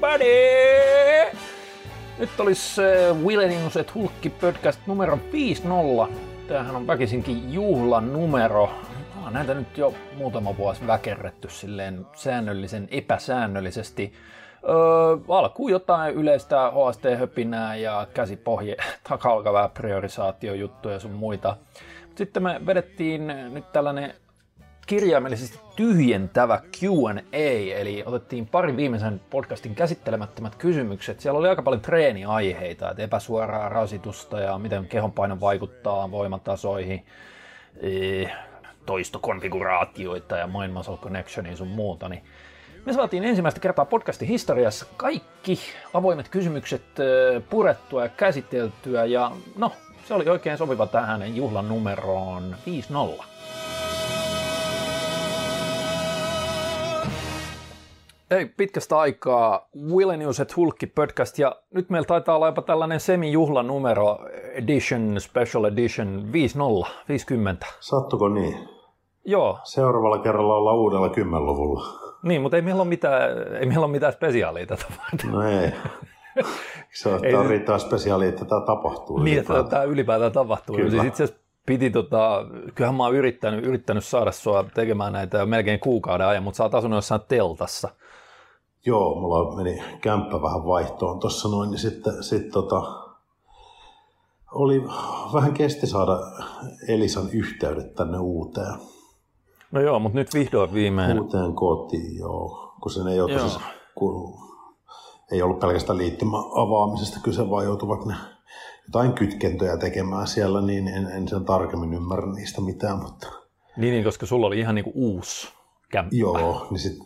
Buddy! Nyt olisi äh, Willeniuset Hulkki podcast numero 5.0. Tämähän on väkisinkin juhlan numero. No, näitä nyt jo muutama vuosi väkerretty silleen säännöllisen epäsäännöllisesti. Öö, alkuun jotain yleistä HST-höpinää ja käsipohje takalkavaa priorisaatiojuttuja sun muita. Sitten me vedettiin nyt tällainen kirjaimellisesti tyhjentävä Q&A, eli otettiin pari viimeisen podcastin käsittelemättömät kysymykset. Siellä oli aika paljon treeniaiheita, että epäsuoraa rasitusta ja miten kehonpaino vaikuttaa voimatasoihin, e, toistokonfiguraatioita ja Mind Muscle sun muuta. Niin me saatiin ensimmäistä kertaa podcastin historiassa kaikki avoimet kysymykset e, purettua ja käsiteltyä ja no, se oli oikein sopiva tähän juhlan numeroon 5.0. Ei pitkästä aikaa Willeniuset Hulkki podcast ja nyt meillä taitaa olla jopa tällainen semi-juhlanumero edition, special edition 50, 50. Sattuko niin? Joo. Seuraavalla kerralla ollaan uudella kymmenluvulla. Niin, mutta ei meillä ole mitään, ei meillä ole mitään spesiaalia tätä varten. No ei. Se on, ei, on riittävän spesiaalia, että tämä tapahtuu. Niin, että tämä ylipäätään tapahtuu. Kyllä. Siis itse piti, tota, kyllähän mä oon yrittänyt, yrittänyt saada sua tekemään näitä jo melkein kuukauden ajan, mutta sä oot asunut jossain teltassa. Joo, mulla meni kämppä vähän vaihtoon tuossa noin, niin sitten sit tota, oli vähän kesti saada Elisan yhteydet tänne uuteen. No joo, mutta nyt vihdoin viimein. Uuteen kotiin, joo. Kun sen ei ole siis, kun ei ollut pelkästään liittymä avaamisesta kyse, vaan joutuvat ne jotain kytkentöjä tekemään siellä, niin en, en sen tarkemmin ymmärrä niistä mitään. Mutta... Niin, niin koska sulla oli ihan niin kuin uusi kämppä. Joo, niin sit,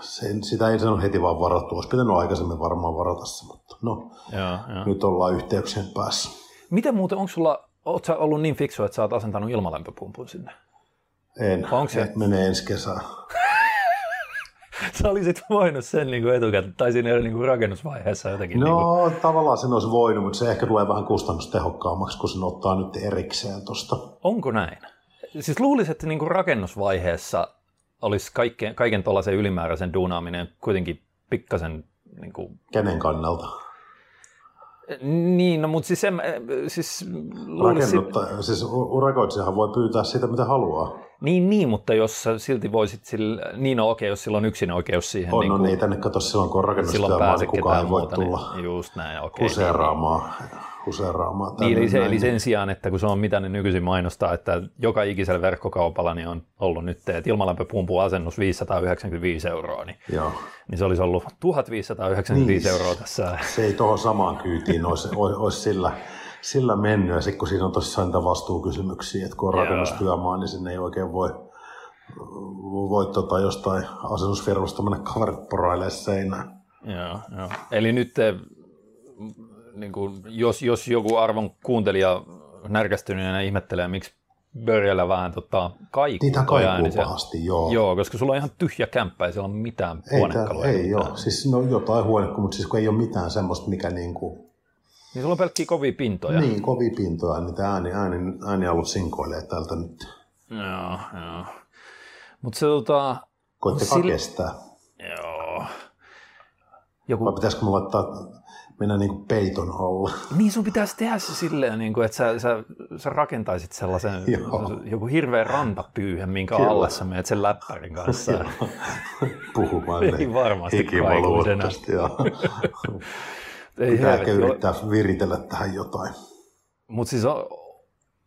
se, sitä ei sanonut heti vaan varattu. Olisi pitänyt aikaisemmin varmaan varata se, mutta no, joo, joo. nyt ollaan yhteyksien päässä. Miten muuten, onko sulla, oot sä ollut niin fiksu, että sä oot asentanut ilmalämpöpumpun sinne? En, onko se... menee ensi kesään. sä olisit voinut sen niin kuin etukäteen, tai siinä niin kuin rakennusvaiheessa jotenkin. No niin kuin... tavallaan sen olisi voinut, mutta se ehkä tulee vähän kustannustehokkaammaksi, kun sen ottaa nyt erikseen tuosta. Onko näin? Siis luulisin, että niin kuin rakennusvaiheessa olisi kaikkein, kaiken tuollaisen ylimääräisen duunaaminen kuitenkin pikkasen... Niin kuin... Kenen kannalta? Niin, no mutta siis, en, siis Rakennutta, siis urakoitsijahan voi pyytää sitä, mitä haluaa. Niin, niin, mutta jos silti voisit, sillä, niin no okei, jos sillä on yksin oikeus siihen. On, niin no niin, tänne kato silloin, kun on rakennustyömaa, niin kukaan ei voi tulla niin, just näin, okei, huseeraamaan. Niin, niin huseeraamaan. Niin, eli, se, eli sen sijaan, että kun se on mitä ne nykyisin mainostaa, että joka ikisellä verkkokaupalla niin on ollut nyt, että ilmalämpöpumpun asennus 595 euroa, niin, Joo. niin se olisi ollut 1595 niin, euroa tässä. Se ei tuohon samaan kyytiin olisi, olisi sillä, sillä mennyt, ja sitten kun siinä on tosiaan niitä vastuukysymyksiä, että kun on rakennustyömaa, niin sinne ei oikein voi, voi tota, jostain asennusfirmasta mennä kaverit porailemaan seinään. Joo, joo. Eli nyt te niin kuin, jos, jos joku arvon kuuntelija närkästyneenä ihmettelee, miksi Börjellä vähän tota, kaikuu. Niitä kaikuu se, pahasti, joo. Joo, koska sulla on ihan tyhjä kämppä, ei siellä ole mitään ei, huonekaluja. Ei, joo. Siis no jotain huonekaluja, mutta siis kun ei ole mitään semmoista, mikä niin kuin... Niin sulla on pelkkiä kovia pintoja. Niin, kovia pintoja, niitä ääni, ääni, ääni ollut sinkoilee täältä nyt. Joo, joo. Mutta se tota... Koittakaa sillä... kestää. Joo. Joku... Vai pitäisikö me laittaa mennä niin peiton alla. Niin sun pitäisi tehdä se silleen, niin kuin, että sä, sä, sä rakentaisit sellaisen joku hirveä rantapyyhä, minkä Kyllä. alla sä menet sen läppärin kanssa. Puhumaan Ei varmasti kaikuisena. Ei Pitää ehkä yrittää viritellä tähän jotain. Mutta siis on,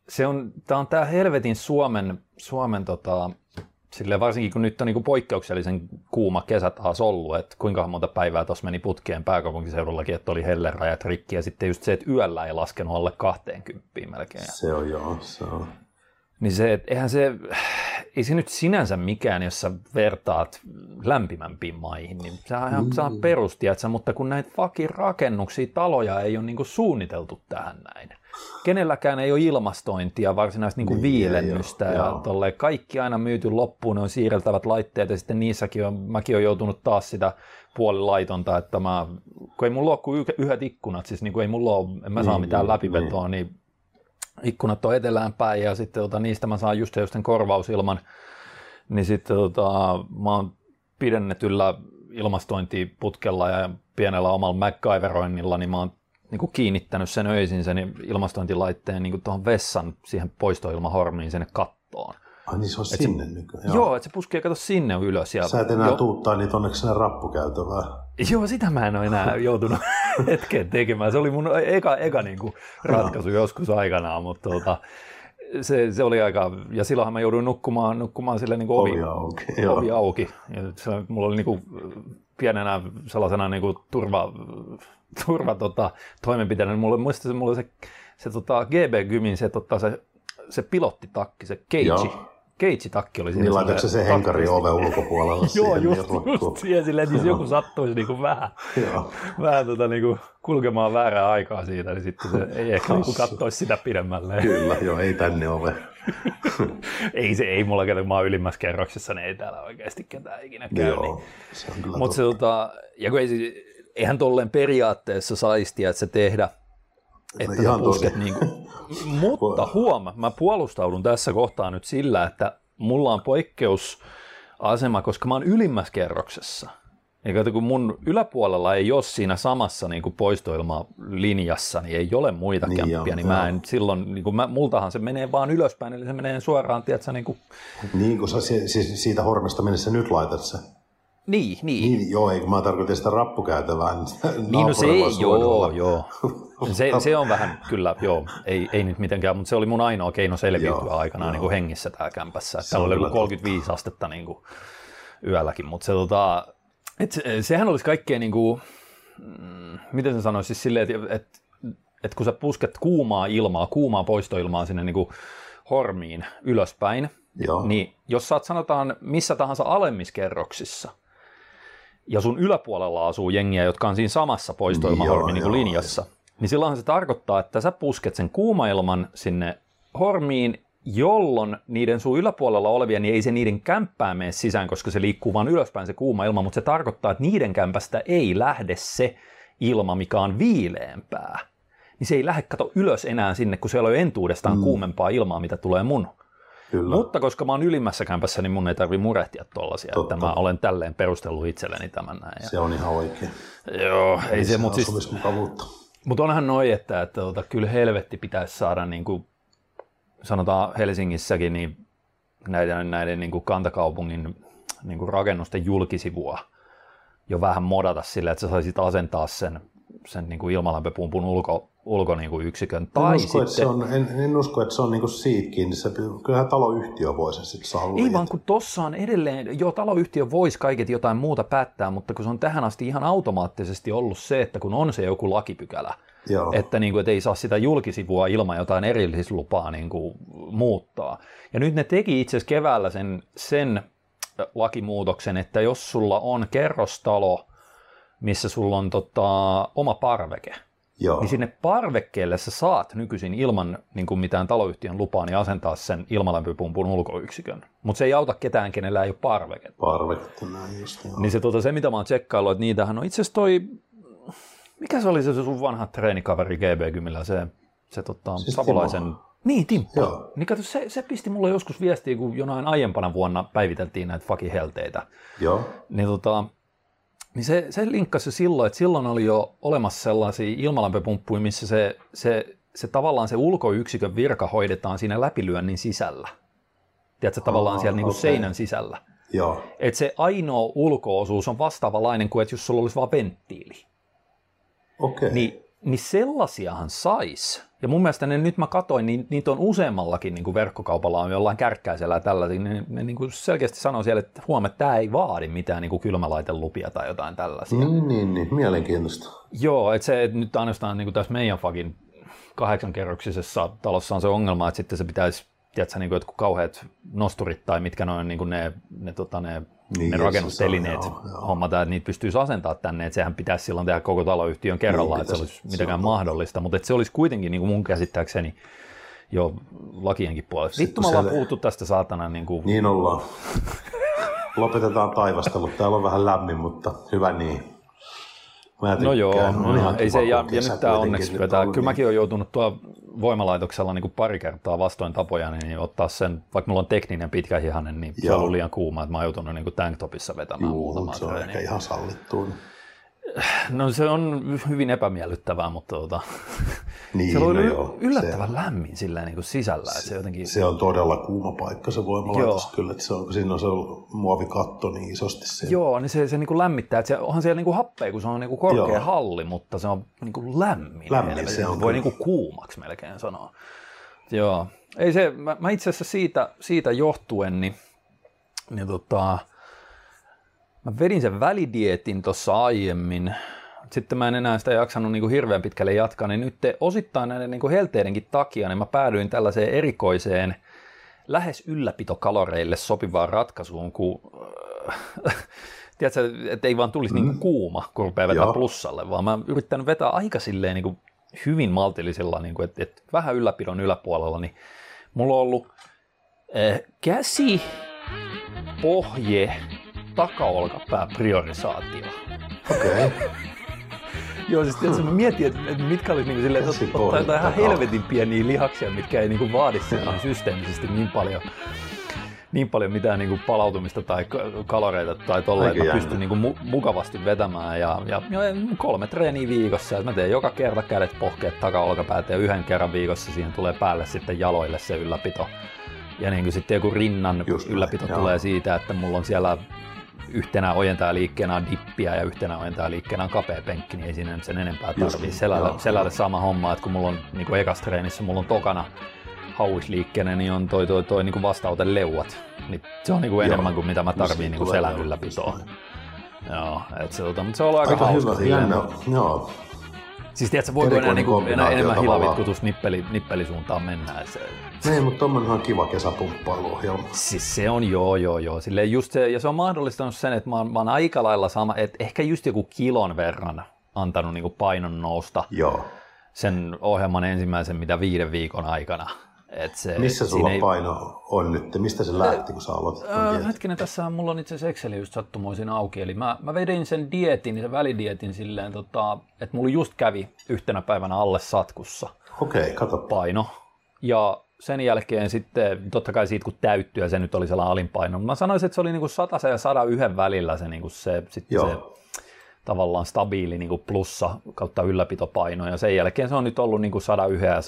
se on, tää on tää helvetin Suomen, Suomen tota, Sille varsinkin kun nyt on niin poikkeuksellisen kuuma kesä taas ollut, että kuinka monta päivää tuossa meni putkeen pääkaupunkiseudullakin, että oli hellerajat rikki ja sitten just se, että yöllä ei laskenut alle 20 melkein. Se on joo, se on. Niin se, että eihän se, ei se nyt sinänsä mikään, jos sä vertaat lämpimämpiin maihin, niin se on ihan mm. Mutta kun näitä vakin rakennuksia, taloja ei ole niin suunniteltu tähän näin kenelläkään ei ole ilmastointia, varsinaista niin kuin niin, viilennystä ja joo. Tolle, kaikki aina myyty loppuun, ne on siirreltävät laitteet ja sitten niissäkin on, mäkin olen joutunut taas sitä puolilaitonta, että mä, kun ei mulla ole kuin yhdet ikkunat, siis niin kuin ei mulla ole, en mä saa niin, mitään niin, läpivetoa, niin. Ikkunat on etelään päin ja sitten tota, niistä mä saan just just korvausilman, niin sitten tota, mä oon pidennetyllä ilmastointiputkella ja pienellä omalla MacGyveroinnilla, niin mä oon niin kuin kiinnittänyt sen öisin sen ilmastointilaitteen niin kuin tuohon vessan siihen poistoilmahormiin sinne kattoon. Ai niin se on Et sinne nykyään. Joo, joo että se puskee kato sinne ylös. Ja Sä et enää jo, tuuttaa niitä onneksi sinne rappukäytävään. Joo, sitä mä en ole enää joutunut hetkeen tekemään. Se oli mun eka, eka niin kuin ratkaisu joskus aikanaan, mutta tuota, se, se, oli aika, ja silloinhan mä jouduin nukkumaan, nukkumaan sille niin kuin ovi, Ovi auki, joo. ovi auki. Ja se, mulla oli niin kuin pienenä sellaisena niin kuin turva, turva tota, toimenpiteenä, niin mulla, muista se, mulla oli se, se tota, GB Gymin se, tota, se, se pilottitakki, se keitsi. Joo. Keitsitakki oli siinä. Niin laitatko se henkari oven ulkopuolelle Joo, just, niin roikkuu? just siihen silleen, että jos joku sattuisi niin kuin vähän, vähän tota, niin kuin kulkemaan väärää aikaa siitä, niin sitten se ei ehkä niin kuin kattoisi sitä pidemmälle. Kyllä, joo, ei tänne ove. ei se, ei mulla ketä, kun mä oon ylimmässä kerroksessa, niin ei täällä oikeasti ketään ikinä käy. Niin. Joo, se on kyllä Mutta se, tota, ja kun ei, eihän tolleen periaatteessa saisi, että se tehdä, että sä ihan pusket tosi. niin kuin, mutta huoma, mä puolustaudun tässä kohtaa nyt sillä, että mulla on poikkeusasema, koska mä oon ylimmässä kerroksessa. Kato, kun mun yläpuolella ei ole siinä samassa niin kuin poistoilmalinjassa, niin ei ole muita Niin niin kämppiä, joo, niin mä joo. en silloin, niin kuin mä, multahan se menee vaan ylöspäin, eli se menee suoraan, tiedätkö, niin kuin, Niin, kun sä si- siis siitä hormesta mennessä nyt laitat se. Niin, niin, Niin, joo, eikö mä tarkoitin sitä rappukäytävää. Niin no se ei, joo, joo. Se, se on vähän, kyllä, joo, ei, ei nyt mitenkään, mutta se oli mun ainoa keino selviytyä Joo, aikanaan joo. niin kuin hengissä tää kämpässä. Se täällä oli kyllä joku 35 astetta niin kuin yölläkin, mutta se, tota, et se, sehän olisi kaikkein, niin kuin, mm, miten se sanoisi, siis silleen, että et, et kun sä pusket kuumaa ilmaa, kuumaa poistoilmaa sinne niin kuin hormiin ylöspäin, Joo. niin jos sä oot sanotaan missä tahansa alemmissa kerroksissa, ja sun yläpuolella asuu jengiä, jotka on siinä samassa poistoilmahormin niin linjassa, niin silloinhan se tarkoittaa, että sä pusket sen kuumailman sinne hormiin, jolloin niiden sun yläpuolella olevia, niin ei se niiden kämppää mene sisään, koska se liikkuu vaan ylöspäin se kuuma ilma, mutta se tarkoittaa, että niiden kämpästä ei lähde se ilma, mikä on viileämpää. Niin se ei lähde kato ylös enää sinne, kun siellä on entuudestaan mm. kuumempaa ilmaa, mitä tulee mun Kyllä. mutta koska mä oon ylimmässä kämpässä, niin mun ei tarvi murehtia tollasia, Totta. että mä olen tälleen perustellut itselleni tämän näin. Ja, Se on ihan oikein. joo, ei se, Se mutta siis, asumismukavuutta. mut onhan noin, että, että tota, kyllä helvetti pitäisi saada, niin kuin, sanotaan Helsingissäkin, niin näiden, näiden niin kuin kantakaupungin niin kuin rakennusten julkisivua jo vähän modata sillä, että sä saisit asentaa sen, sen niin kuin ilmalämpöpumpun ulko, ulko niin yksikön. En Tai usko, sitten, se on, en, en usko, että se on niinku siitä kiinni. Se, kyllähän taloyhtiö voi sen sitten sallia. Ei vaan kun tossa on edelleen, joo taloyhtiö voisi kaiket jotain muuta päättää, mutta kun se on tähän asti ihan automaattisesti ollut se, että kun on se joku lakipykälä, Joo. että, niin kuin, että ei saa sitä julkisivua ilman jotain erillislupaa niin kuin, muuttaa. Ja nyt ne teki itse asiassa keväällä sen, sen lakimuutoksen, että jos sulla on kerrostalo, missä sulla on tota, oma parveke, Joo. niin sinne parvekkeelle sä saat nykyisin ilman niin kuin mitään taloyhtiön lupaa niin asentaa sen ilmalämpöpumpun ulkoyksikön. Mutta se ei auta ketään, kenellä ei ole parveketta. Parveketta näin just. Joo. Niin se, tota, se, mitä mä oon tsekkaillut, että niitähän on itse asiassa toi, mikä se oli se sun vanha treenikaveri GB-kymillä, se, se tota, Siis savolaisen... Timo. Niin, Timppa. Joo. Niin kato, se, se pisti mulle joskus viestiä, kun jonain aiempana vuonna päiviteltiin näitä fucking helteitä. Joo. Niin, tota, niin se, se linkkasi silloin, että silloin oli jo olemassa sellaisia ilmalämpöpumppuja, missä se, se, se tavallaan se ulkoyksikön virka hoidetaan siinä läpilyönnin sisällä. Tiedätkö, tavallaan Aa, siellä niinku okei. seinän sisällä. Joo. Et se ainoa ulkoosuus on vastaavanlainen kuin, että jos sulla olisi vaan venttiili. Okei. Niin, niin sellaisiahan sais. Ja mun mielestä ne, nyt mä katoin, niin niitä on useammallakin niin kuin verkkokaupalla on jollain kärkkäisellä ja tällaisia. Ne, ne niin kuin selkeästi sanoo siellä, että huomaa, että tämä ei vaadi mitään niin kuin kylmälaitelupia tai jotain tällaisia. Niin, niin, niin. Mielenkiintoista. Joo, että se että nyt ainoastaan niin kuin tässä meidän fakin kahdeksankerroksisessa talossa on se ongelma, että sitten se pitäisi, tiedätkö, niin kuin jotkut kauheat nosturit tai mitkä noin niin kuin ne, ne, tota, ne, Niin, ne rakennustelineet on, joo, joo. hommata, että niitä pystyisi asentaa tänne, että sehän pitäisi silloin tehdä koko taloyhtiön kerrallaan, Niin että se olisi Se mitenkään on mahdollista, mutta että se olisi kuitenkin niin kuin mun käsittääkseni jo lakienkin puolesta. Vittu, me ollaan siellä- puhuttu tästä saatana niin kuin, Niin ollaan. Lopetetaan taivastelut. Täällä on vähän lämmin, mutta hyvä niin. Mä No joo, no, ihan ei se, ja, ja nyt tämä onneksi vetää. Kyllä niin- mäkin olen joutunut tuo voimalaitoksella niin kuin pari kertaa vastoin tapoja, niin ottaa sen, vaikka mulla on tekninen pitkähihanen, niin se on Joo. ollut liian kuuma, että mä oon joutunut niin kuin tanktopissa vetämään Juu, muutamaa se on ehkä ihan sallittu. No se on hyvin epämiellyttävää, mutta tuota, Niin, se on no joo, yllättävän lämmin silleen niin kuin sisällä, että se jotenkin... Se, se on todella kuuma paikka se voimalaitos Joo. kyllä, että se on, kun siinä on se muovikatto niin isosti se. Joo, niin se, se niin kuin lämmittää, että se, onhan siellä niin kuin happea, kun se on niin kuin korkea Joo. halli, mutta se on niin kuin lämmin. Lämmin helvetin. se on Voi niin kuin kuumaksi melkein sanoa. Joo. Ei se, mä, mä itse asiassa siitä, siitä johtuen, niin, niin tota, mä vedin sen välidietin tuossa aiemmin. Sitten mä en enää sitä jaksanut niin kuin hirveän pitkälle jatkaa, niin nyt osittain näiden niin kuin helteidenkin takia, niin mä päädyin tällaiseen erikoiseen lähes ylläpitokaloreille sopivaan ratkaisuun, kun äh, tiedätkö, että ei vaan tulisi mm. niin kuuma, kun rupeaa vetää plussalle, vaan mä yrittänyt vetää aika silleen niin kuin hyvin maltillisella, niin kuin, että, että vähän ylläpidon yläpuolella, niin mulla on ollut äh, käsi, pohje, takaolkapää priorisaatio. Okei, okay. Joo, siis tiedätkö, mä mietin, että, että mitkä olisi niin silleen, että ottaa jotain ihan helvetin pieniä lihaksia, mitkä ei niin vaadi silleen systeemisesti niin paljon, niin paljon mitään niin kuin palautumista tai kaloreita tai tolleen, että pystyn niin kuin mu- mukavasti vetämään. Ja, ja, ja kolme treeniä viikossa, että mä teen joka kerta kädet, pohkeet, takaolkapäät ja yhden kerran viikossa siihen tulee päälle sitten jaloille se ylläpito. Ja niin kuin sitten joku rinnan Just ylläpito joo. tulee siitä, että mulla on siellä yhtenä ojentaa liikkeenä on dippiä ja yhtenä ojentaa liikkeenä on kapea penkki, niin ei siinä nyt sen enempää tarvii. niin, Selälle, joo, selälle joo. sama homma, että kun mulla on niin kuin ekas treenissä, mulla on tokana hauisliikkeenä, niin on toi, toi, toi niin kuin vastaute leuat. Niin se on niin kuin Joo. enemmän kuin mitä mä tarviin niin kuin tulee selän ylläpitoon. Joo, et se, tota, mutta se on ollut aika, aika hauska. hyvä, jännä, joo. Siis tiedätkö, voiko enää, niin kuin, enää enemmän hilavitkutus nippeli, nippelisuuntaan mennä. Et se, Niin, mutta tommonen on kiva kesäpumppailuohjelma. Siis se on joo, joo, joo. Silleen just se, ja se on mahdollistanut sen, että mä oon, mä oon aika lailla sama, että ehkä just joku kilon verran antanut niin painon nousta Joo. sen ohjelman ensimmäisen mitä viiden viikon aikana. Et se, Missä sulla ei- paino on nyt? Mistä se lähti, kun sä aloitit Öö, dieetin? hetkinen, tässä mulla on itse asiassa Exceli just sattumoisin auki. Eli mä, mä vedin sen dietin, sen välidietin silleen, tota, että mulla just kävi yhtenä päivänä alle satkussa Okei, kato. paino. Ja sen jälkeen sitten, totta kai siitä kun täyttyi ja se nyt oli sellainen alinpaino, mä sanoisin, että se oli niinku 100 ja 101 välillä se, niinku se, sitten Joo. se tavallaan stabiili niinku plussa kautta ylläpitopaino. Ja sen jälkeen se on nyt ollut niinku 101 ja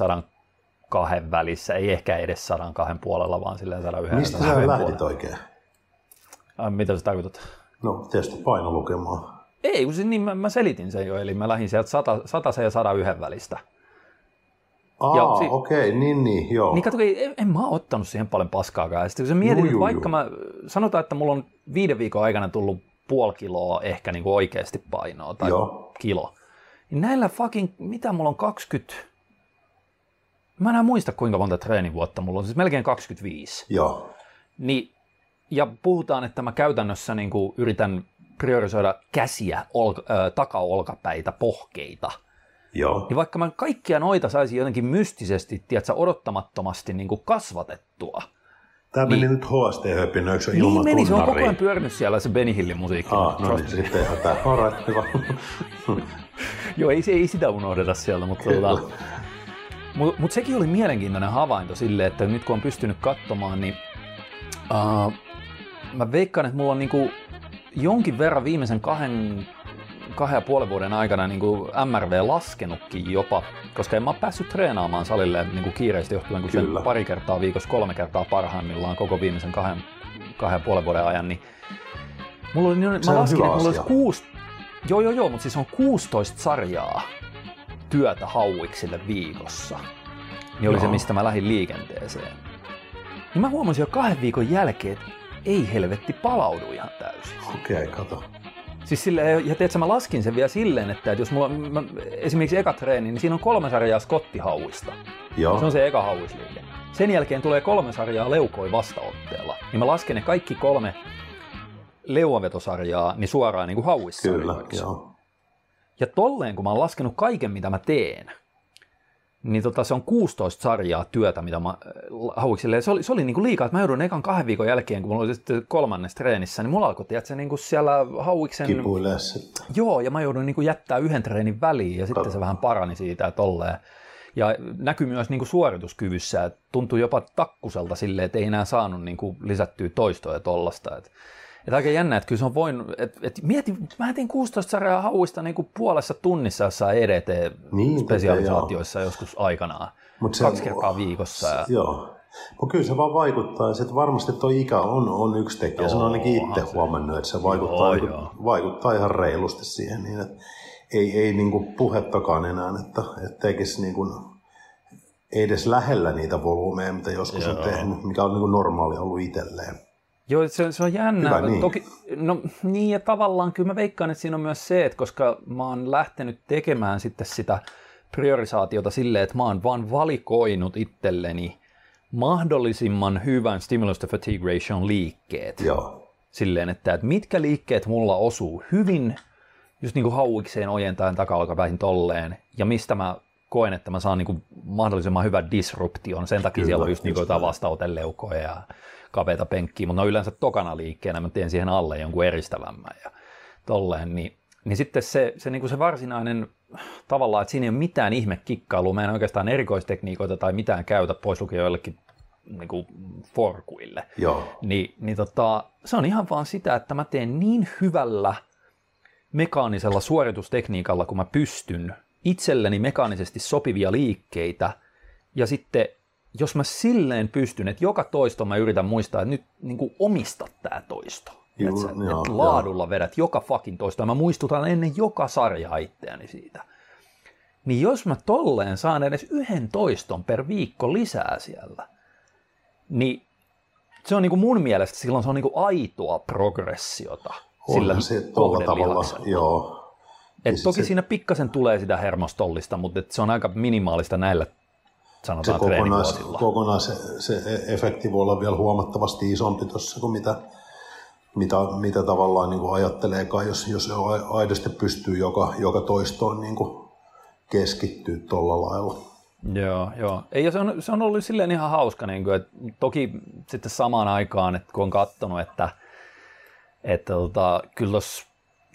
102 välissä, ei ehkä edes 102 puolella, vaan silleen 101 Mistä ja sä 102 lähdit oikein? Ai, mitä se tarkoittaa? No, tietysti painolukemaa. Ei, kun siis niin mä, mä selitin sen jo, eli mä lähdin sieltä 100, 100 ja 101 välistä. Aa, Ja si- okei, niin, niin, joo. Niin kato, en, en mä ottanut siihen paljon paskaakaan. Ja sitten kun sä mietit, Juu, juu, vaikka juu. mä, sanotaan, että mulla on viiden viikon aikana tullut puoli kiloa ehkä niin kuin oikeasti painoa tai Joo. kilo. Niin näillä fucking, mitä mulla on 20, mä en muista kuinka monta treenivuotta mulla on, siis melkein 25. Joo. Niin, ja puhutaan, että mä käytännössä niin kuin yritän priorisoida käsiä, olka, ö, takaolkapäitä, pohkeita. Joo. Niin vaikka mä kaikkia noita saisin jotenkin mystisesti, tiedätkö, odottamattomasti niin kuin kasvatettua. Tämä meni nyt HST-höpinöiksi ilman Niin meni, se on koko ajan pyörinyt siellä se Benny Hillin musiikki. Ah, no niin, sitten ihan hyvä. Joo, ei, ei sitä unohdeta sieltä, mutta tota, mut, mut sekin oli mielenkiintoinen havainto sille, että nyt kun on pystynyt katsomaan, niin uh, mä veikkaan, että mulla on niinku jonkin verran viimeisen kahden, kahden ja puolen vuoden aikana niinku MRV laskenutkin jopa, koska en mä ole päässyt treenaamaan salille niinku kiireistä johtuen, kun Kyllä. sen pari kertaa viikossa, kolme kertaa parhaimmillaan koko viimeisen kahden, kahden ja puolen vuoden ajan, niin mulla oli, niin- mä laskin, että mulla olisi kuusi, joo joo joo, mutta siis on 16 sarjaa työtä hauiksille viikossa. Niin oli se, mistä mä lähdin liikenteeseen. Niin mä huomasin jo kahden viikon jälkeen, että ei helvetti palaudu ihan täysin. Okei, kato. Siis silleen, ja tiedätkö, mä laskin sen vielä silleen, että, että jos mulla mä, esimerkiksi eka treeni, niin siinä on kolme sarjaa skottihauista. Joo. Se on se eka hauisliike. Sen jälkeen tulee kolme sarjaa leukoi vastaotteella. Niin mä lasken ne kaikki kolme leuavetosarjaa niin suoraan niin kuin Kyllä, hauissarjoiksi. joo. Ja tolleen, kun mä oon laskenut kaiken, mitä mä teen, niin tota, se on 16 sarjaa työtä, mitä mä hauiksille. Se oli, se oli niinku liikaa, että mä joudun ekan kahden viikon jälkeen, kun mulla oli sitten kolmannessa treenissä, niin mulla alkoi, tiedätkö, niinku siellä hauiksen... Kipuilee. Joo, ja mä joudun niinku jättää yhden treenin väliin, ja sitten se vähän parani siitä, että tolleen. Ja näkyy myös niin kuin suorituskyvyssä, että tuntui jopa takkuselta silleen, että ei enää saanut niin kuin lisättyä toistoja tollasta. Että, että aika jännä, että kyllä se on voinut, että, että mieti, mä tein 16 sarjaa hauista niin kuin puolessa tunnissa jossain EDT-spesialisaatioissa niin, joskus aikanaan. Mut se, kaksi kertaa viikossa. Ja... Joo. Mutta kyllä se vaan vaikuttaa, että varmasti tuo ikä on, on yksi tekijä. Joo, se on ainakin itse huomannut, että se vaikuttaa, joo, joo. vaikuttaa ihan reilusti siihen. Niin, että ei, ei niin kuin puhettakaan enää, että, että tekisi niin kuin, ei edes lähellä niitä volyymeja, mitä joskus Joo. on tehnyt, mikä on niin kuin normaali ollut itselleen. Joo, se, se on jännä. Hyvä, niin. Toki, no niin ja tavallaan kyllä mä veikkaan, että siinä on myös se, että koska mä oon lähtenyt tekemään sitten sitä priorisaatiota silleen, että mä oon vaan valikoinut itselleni mahdollisimman hyvän stimulus to fatigue ration liikkeet. Joo. Silleen, että, että mitkä liikkeet mulla osuu hyvin just niin kuin hauikseen ojentaen taka-olkapäihin tolleen, ja mistä mä koen, että mä saan niin kuin mahdollisimman hyvän disruption. Sen takia Kyllä, siellä on just, niin kuin jotain vastauteleukoja ja kapeita penkkiä, mutta ne on yleensä tokana liikkeenä, mä teen siihen alle jonkun eristävämmän ja tolleen, niin, niin sitten se, se, niin kuin se varsinainen tavallaan, että siinä ei ole mitään ihme kikkailua, mä en oikeastaan erikoistekniikoita tai mitään käytä pois lukien joillekin niin kuin forkuille. Joo. Ni, niin tota, se on ihan vaan sitä, että mä teen niin hyvällä mekaanisella suoritustekniikalla, kun mä pystyn itselleni mekaanisesti sopivia liikkeitä, ja sitten jos mä silleen pystyn, että joka toisto mä yritän muistaa, että nyt niin kuin omista tämä toisto. Juu, että, joo, että laadulla joo. vedät joka fucking toisto, mä muistutan ennen joka sarjaa itseäni siitä. Niin jos mä tolleen saan edes yhden toiston per viikko lisää siellä, niin se on niin kuin mun mielestä silloin se on niin kuin aitoa progressiota sillä se tuolla tavalla, joo. Et toki se, siinä pikkasen tulee sitä hermostollista, mutta et se on aika minimaalista näillä sanotaan se kokonais, kokonais se, se efekti voi olla vielä huomattavasti isompi tuossa kuin mitä, mitä, mitä tavallaan niin kuin ajatteleekaan, jos, jos aidosti pystyy joka, joka toistoon niin kuin keskittyä tuolla lailla. Joo, joo. Ei, se, on, se on ollut silleen ihan hauska, niin kuin, että toki sitten samaan aikaan, että kun on katsonut, että – että tota, kyllä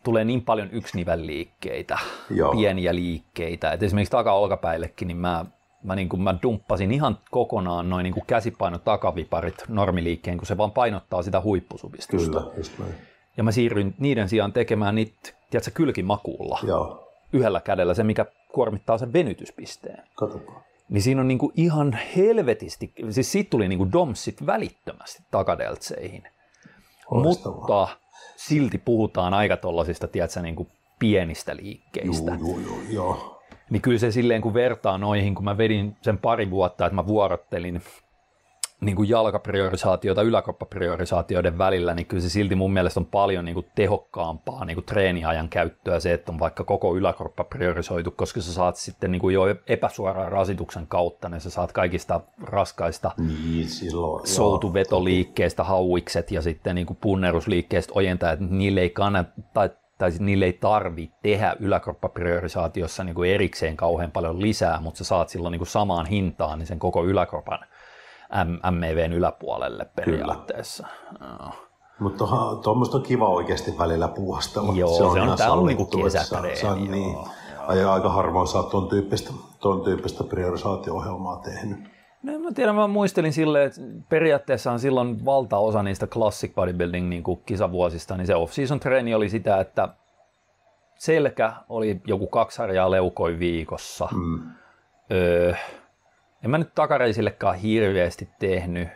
tulee niin paljon yksinivelliikkeitä, Joo. pieniä liikkeitä. Et esimerkiksi taka-olkapäillekin, niin mä, mä, niin kuin, mä dumppasin ihan kokonaan noin niin käsipaino takaviparit normiliikkeen, kun se vaan painottaa sitä huippusupistusta. Kyllä, just näin. Ja mä siirryin niiden sijaan tekemään niitä, tiedätkö, kylkimakuulla. Joo. Yhdellä kädellä, se mikä kuormittaa sen venytyspisteen. Katsotaan. Niin siinä on niin kuin ihan helvetisti, siis siitä tuli niin kuin domsit välittömästi takadeltseihin. Mutta silti puhutaan aika tollasista, tiedätkö, niin kuin pienistä liikkeistä. Joo, joo, joo, joo. Niin kyllä se silleen, kun vertaa noihin, kun mä vedin sen pari vuotta, että mä vuorottelin niin kuin jalkapriorisaatiota yläkroppapriorisaatioiden välillä, niin kyllä se silti mun mielestä on paljon niin kuin tehokkaampaa niin kuin treeniajan käyttöä se, että on vaikka koko yläkroppa priorisoitu, koska sä saat sitten niin kuin jo epäsuoraan rasituksen kautta, niin sä saat kaikista raskaista niin, silloin, soutuvetoliikkeistä hauikset ja sitten niin kuin punnerusliikkeistä ojentaa, että niille ei kannata, tai, tai niille ei tarvi tehdä yläkroppapriorisaatiossa niin kuin erikseen kauhean paljon lisää, mutta sä saat silloin niin kuin samaan hintaan niin sen koko yläkropan MEVn yläpuolelle periaatteessa. Mutta tuommoista on kiva oikeasti välillä puhastella. Joo, se on, se on tämä on niinku kesätreeni. Se on, niin, joo. aika harvoin oot tuon tyyppistä, tuon tyyppistä priorisaatio-ohjelmaa tehnyt. No, mä tiedän, mä muistelin silleen, että periaatteessa on silloin valtaosa niistä classic bodybuilding niin kuin kisavuosista, niin se off-season treeni oli sitä, että selkä oli joku kaksi harjaa leukoi viikossa. Mm. Öö, en mä nyt takareisillekaan hirveästi tehnyt,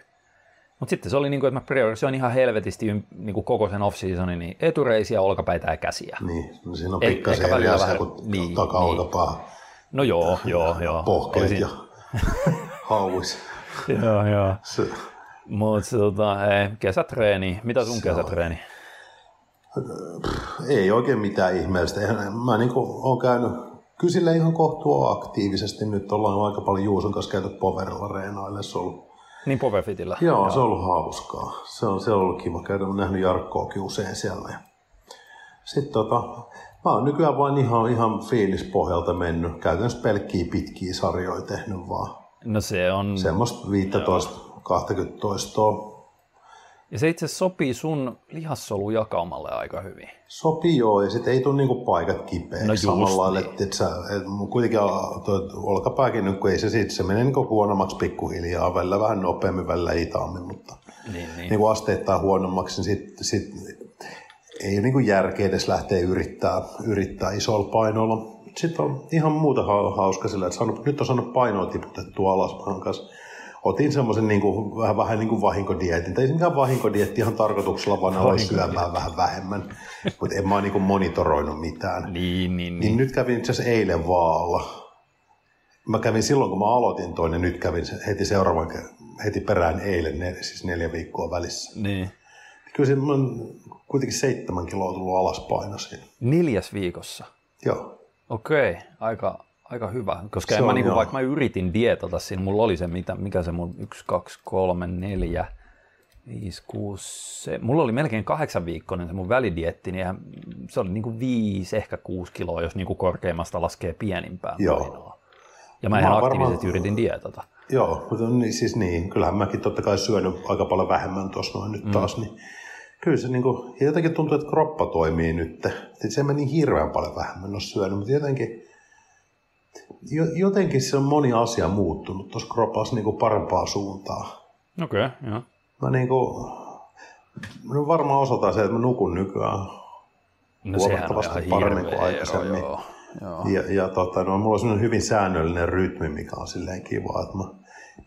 mutta sitten se oli niin kuin, että mä priorisoin ihan helvetisti niin kuin koko sen off-seasonin niin etureisiä, olkapäitä ja käsiä. Niin, no siinä on pikkasen eri asia kuin niin, taka-olkapää. Niin. No joo, joo, joo. Pohkeet ja hauis. joo, joo. Se... Mutta tota, kesätreeni. Mitä sun kesätreeni? Ei oikein mitään ihmeellistä. Mä niin oon käynyt kyllä sille ihan kohtuu aktiivisesti. Nyt ollaan aika paljon Juuson kanssa käyty Poverilla reenaille. Se on ollut, niin Poverfitillä? Joo, Joo, se on ollut hauskaa. Se on, se on ollut kiva käydä. Olen nähnyt Jarkkoakin usein siellä. Sitten tota, mä oon nykyään vain ihan, ihan fiilispohjalta mennyt. Käytännössä pelkkiä pitkiä sarjoja tehnyt vaan. No se on... Semmoista 15-20 toistoa. Ja se itse sopii sun lihassolujakaamalle aika hyvin. Sopii joo, ja sitten ei tule niinku paikat kipeäksi No samalla lailla. niin. Että et sä, et kuitenkin toi olkapääkin nyt, kun ei se sit, se menee niinku huonommaksi pikkuhiljaa, välillä vähän nopeammin, välillä hitaammin, mutta Niin, niin. niin kuin asteittain huonommaksi, niin sit, sit ei ole niin järkeä edes lähteä yrittää, yrittää isolla painoilla. Sitten on ihan muuta ha- hauska sillä, että saanut, nyt on saanut painoa tiputettua alaspäin kanssa. Otin semmoisen niin kuin, vähän, vähän niin kuin vahinkodietin. Tai ei mikään vahinkodietti ihan tarkoituksella, vaan aloin syömään vähän vähemmän. Mutta en mä ole niin kuin monitoroinut mitään. Niin, niin, Niin niin. nyt kävin itse asiassa eilen vaalla. Mä kävin silloin, kun mä aloitin toinen, nyt kävin heti seuraavan, heti perään eilen, ne, siis neljä viikkoa välissä. niin. Kyllä se on kuitenkin seitsemän kiloa tullut alas siinä. Neljäs viikossa. Joo. Okei, aika, aika hyvä. Koska Se en mä on, niinku, vaikka mä yritin dietata siinä, mulla oli se, mitä, mikä se mun 1, 2, 3, 4, 5, 6, se, mulla oli melkein kahdeksan viikkoinen se mun välidietti, niin eihän- se oli niinku viisi, ehkä kuusi kiloa, jos niinku korkeimmasta laskee pienimpään Joo. painoa. Ja mä ihan aktiivisesti varmaan- yritin dietata. Joo, mutta niin, siis niin, kyllähän mäkin totta kai syönyt aika paljon vähemmän tuossa noin nyt mm. taas, niin kyllä se niin kuin, ja jotenkin tuntuu, että kroppa toimii nyt. Sitten se meni hirveän paljon vähemmän ole syönyt, mutta jotenkin, jo, jotenkin se on moni asia muuttunut tuossa kropassa niin parempaa suuntaa. Okei, okay, joo. Mä niin kuin, no varmaan osataan se, että mä nukun nykyään No sehän on Huomattavasti ihan paremmin kuin ero, aikaisemmin. joo. joo. Ja, ja tota, no, mulla on hyvin säännöllinen rytmi, mikä on silleen kiva, että mä,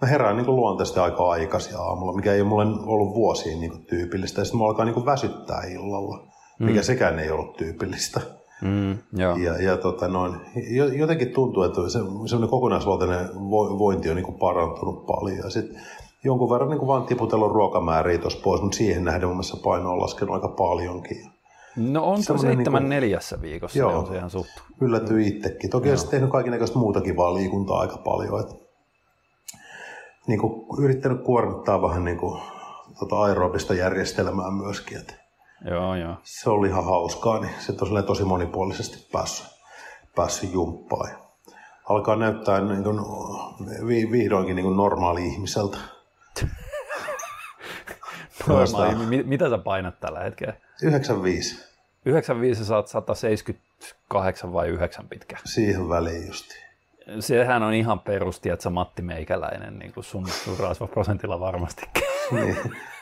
mä herään niin luontaisesti aika aikaisin aamulla, mikä ei ole mulle ollut vuosiin niin tyypillistä. Ja sitten mulla alkaa niin väsyttää illalla, mikä mm. sekään ei ollut tyypillistä. Mm, joo. Ja, ja tota, noin, jo- jotenkin tuntuu, että se, semmoinen kokonaisvaltainen vo, vointi on niin parantunut paljon. Ja sit jonkun verran niin vaan tiputellut ruokamääriä tuossa pois, mutta siihen nähden mun mielestä paino on laskenut aika paljonkin. No on se semmoinen seitsemän niinku- neljässä viikossa, Joo. Joo. on se ihan suht. yllätyin itsekin. Toki olen tehnyt kaikenlaista muuta kivaa liikuntaa aika paljon. Et, niin kuin, yrittänyt kuormittaa vähän niin kuin, tota aerobista järjestelmää myöskin. Et Joo, joo. se oli ihan hauskaa, niin se on tosi monipuolisesti päässyt, päässyt jumppaan. Ja Alkaa näyttää niin kuin, vi, vihdoinkin niin kuin normaali ihmiseltä. Normaali. Mi- mitä sä painat tällä hetkellä? 95 95 saat 178 vai 9 pitkä. siihen väliin justi. Sehän on ihan perusti, että sä Matti Meikäläinen niin kuin sun, sun rasvaprosentilla varmasti. Niin.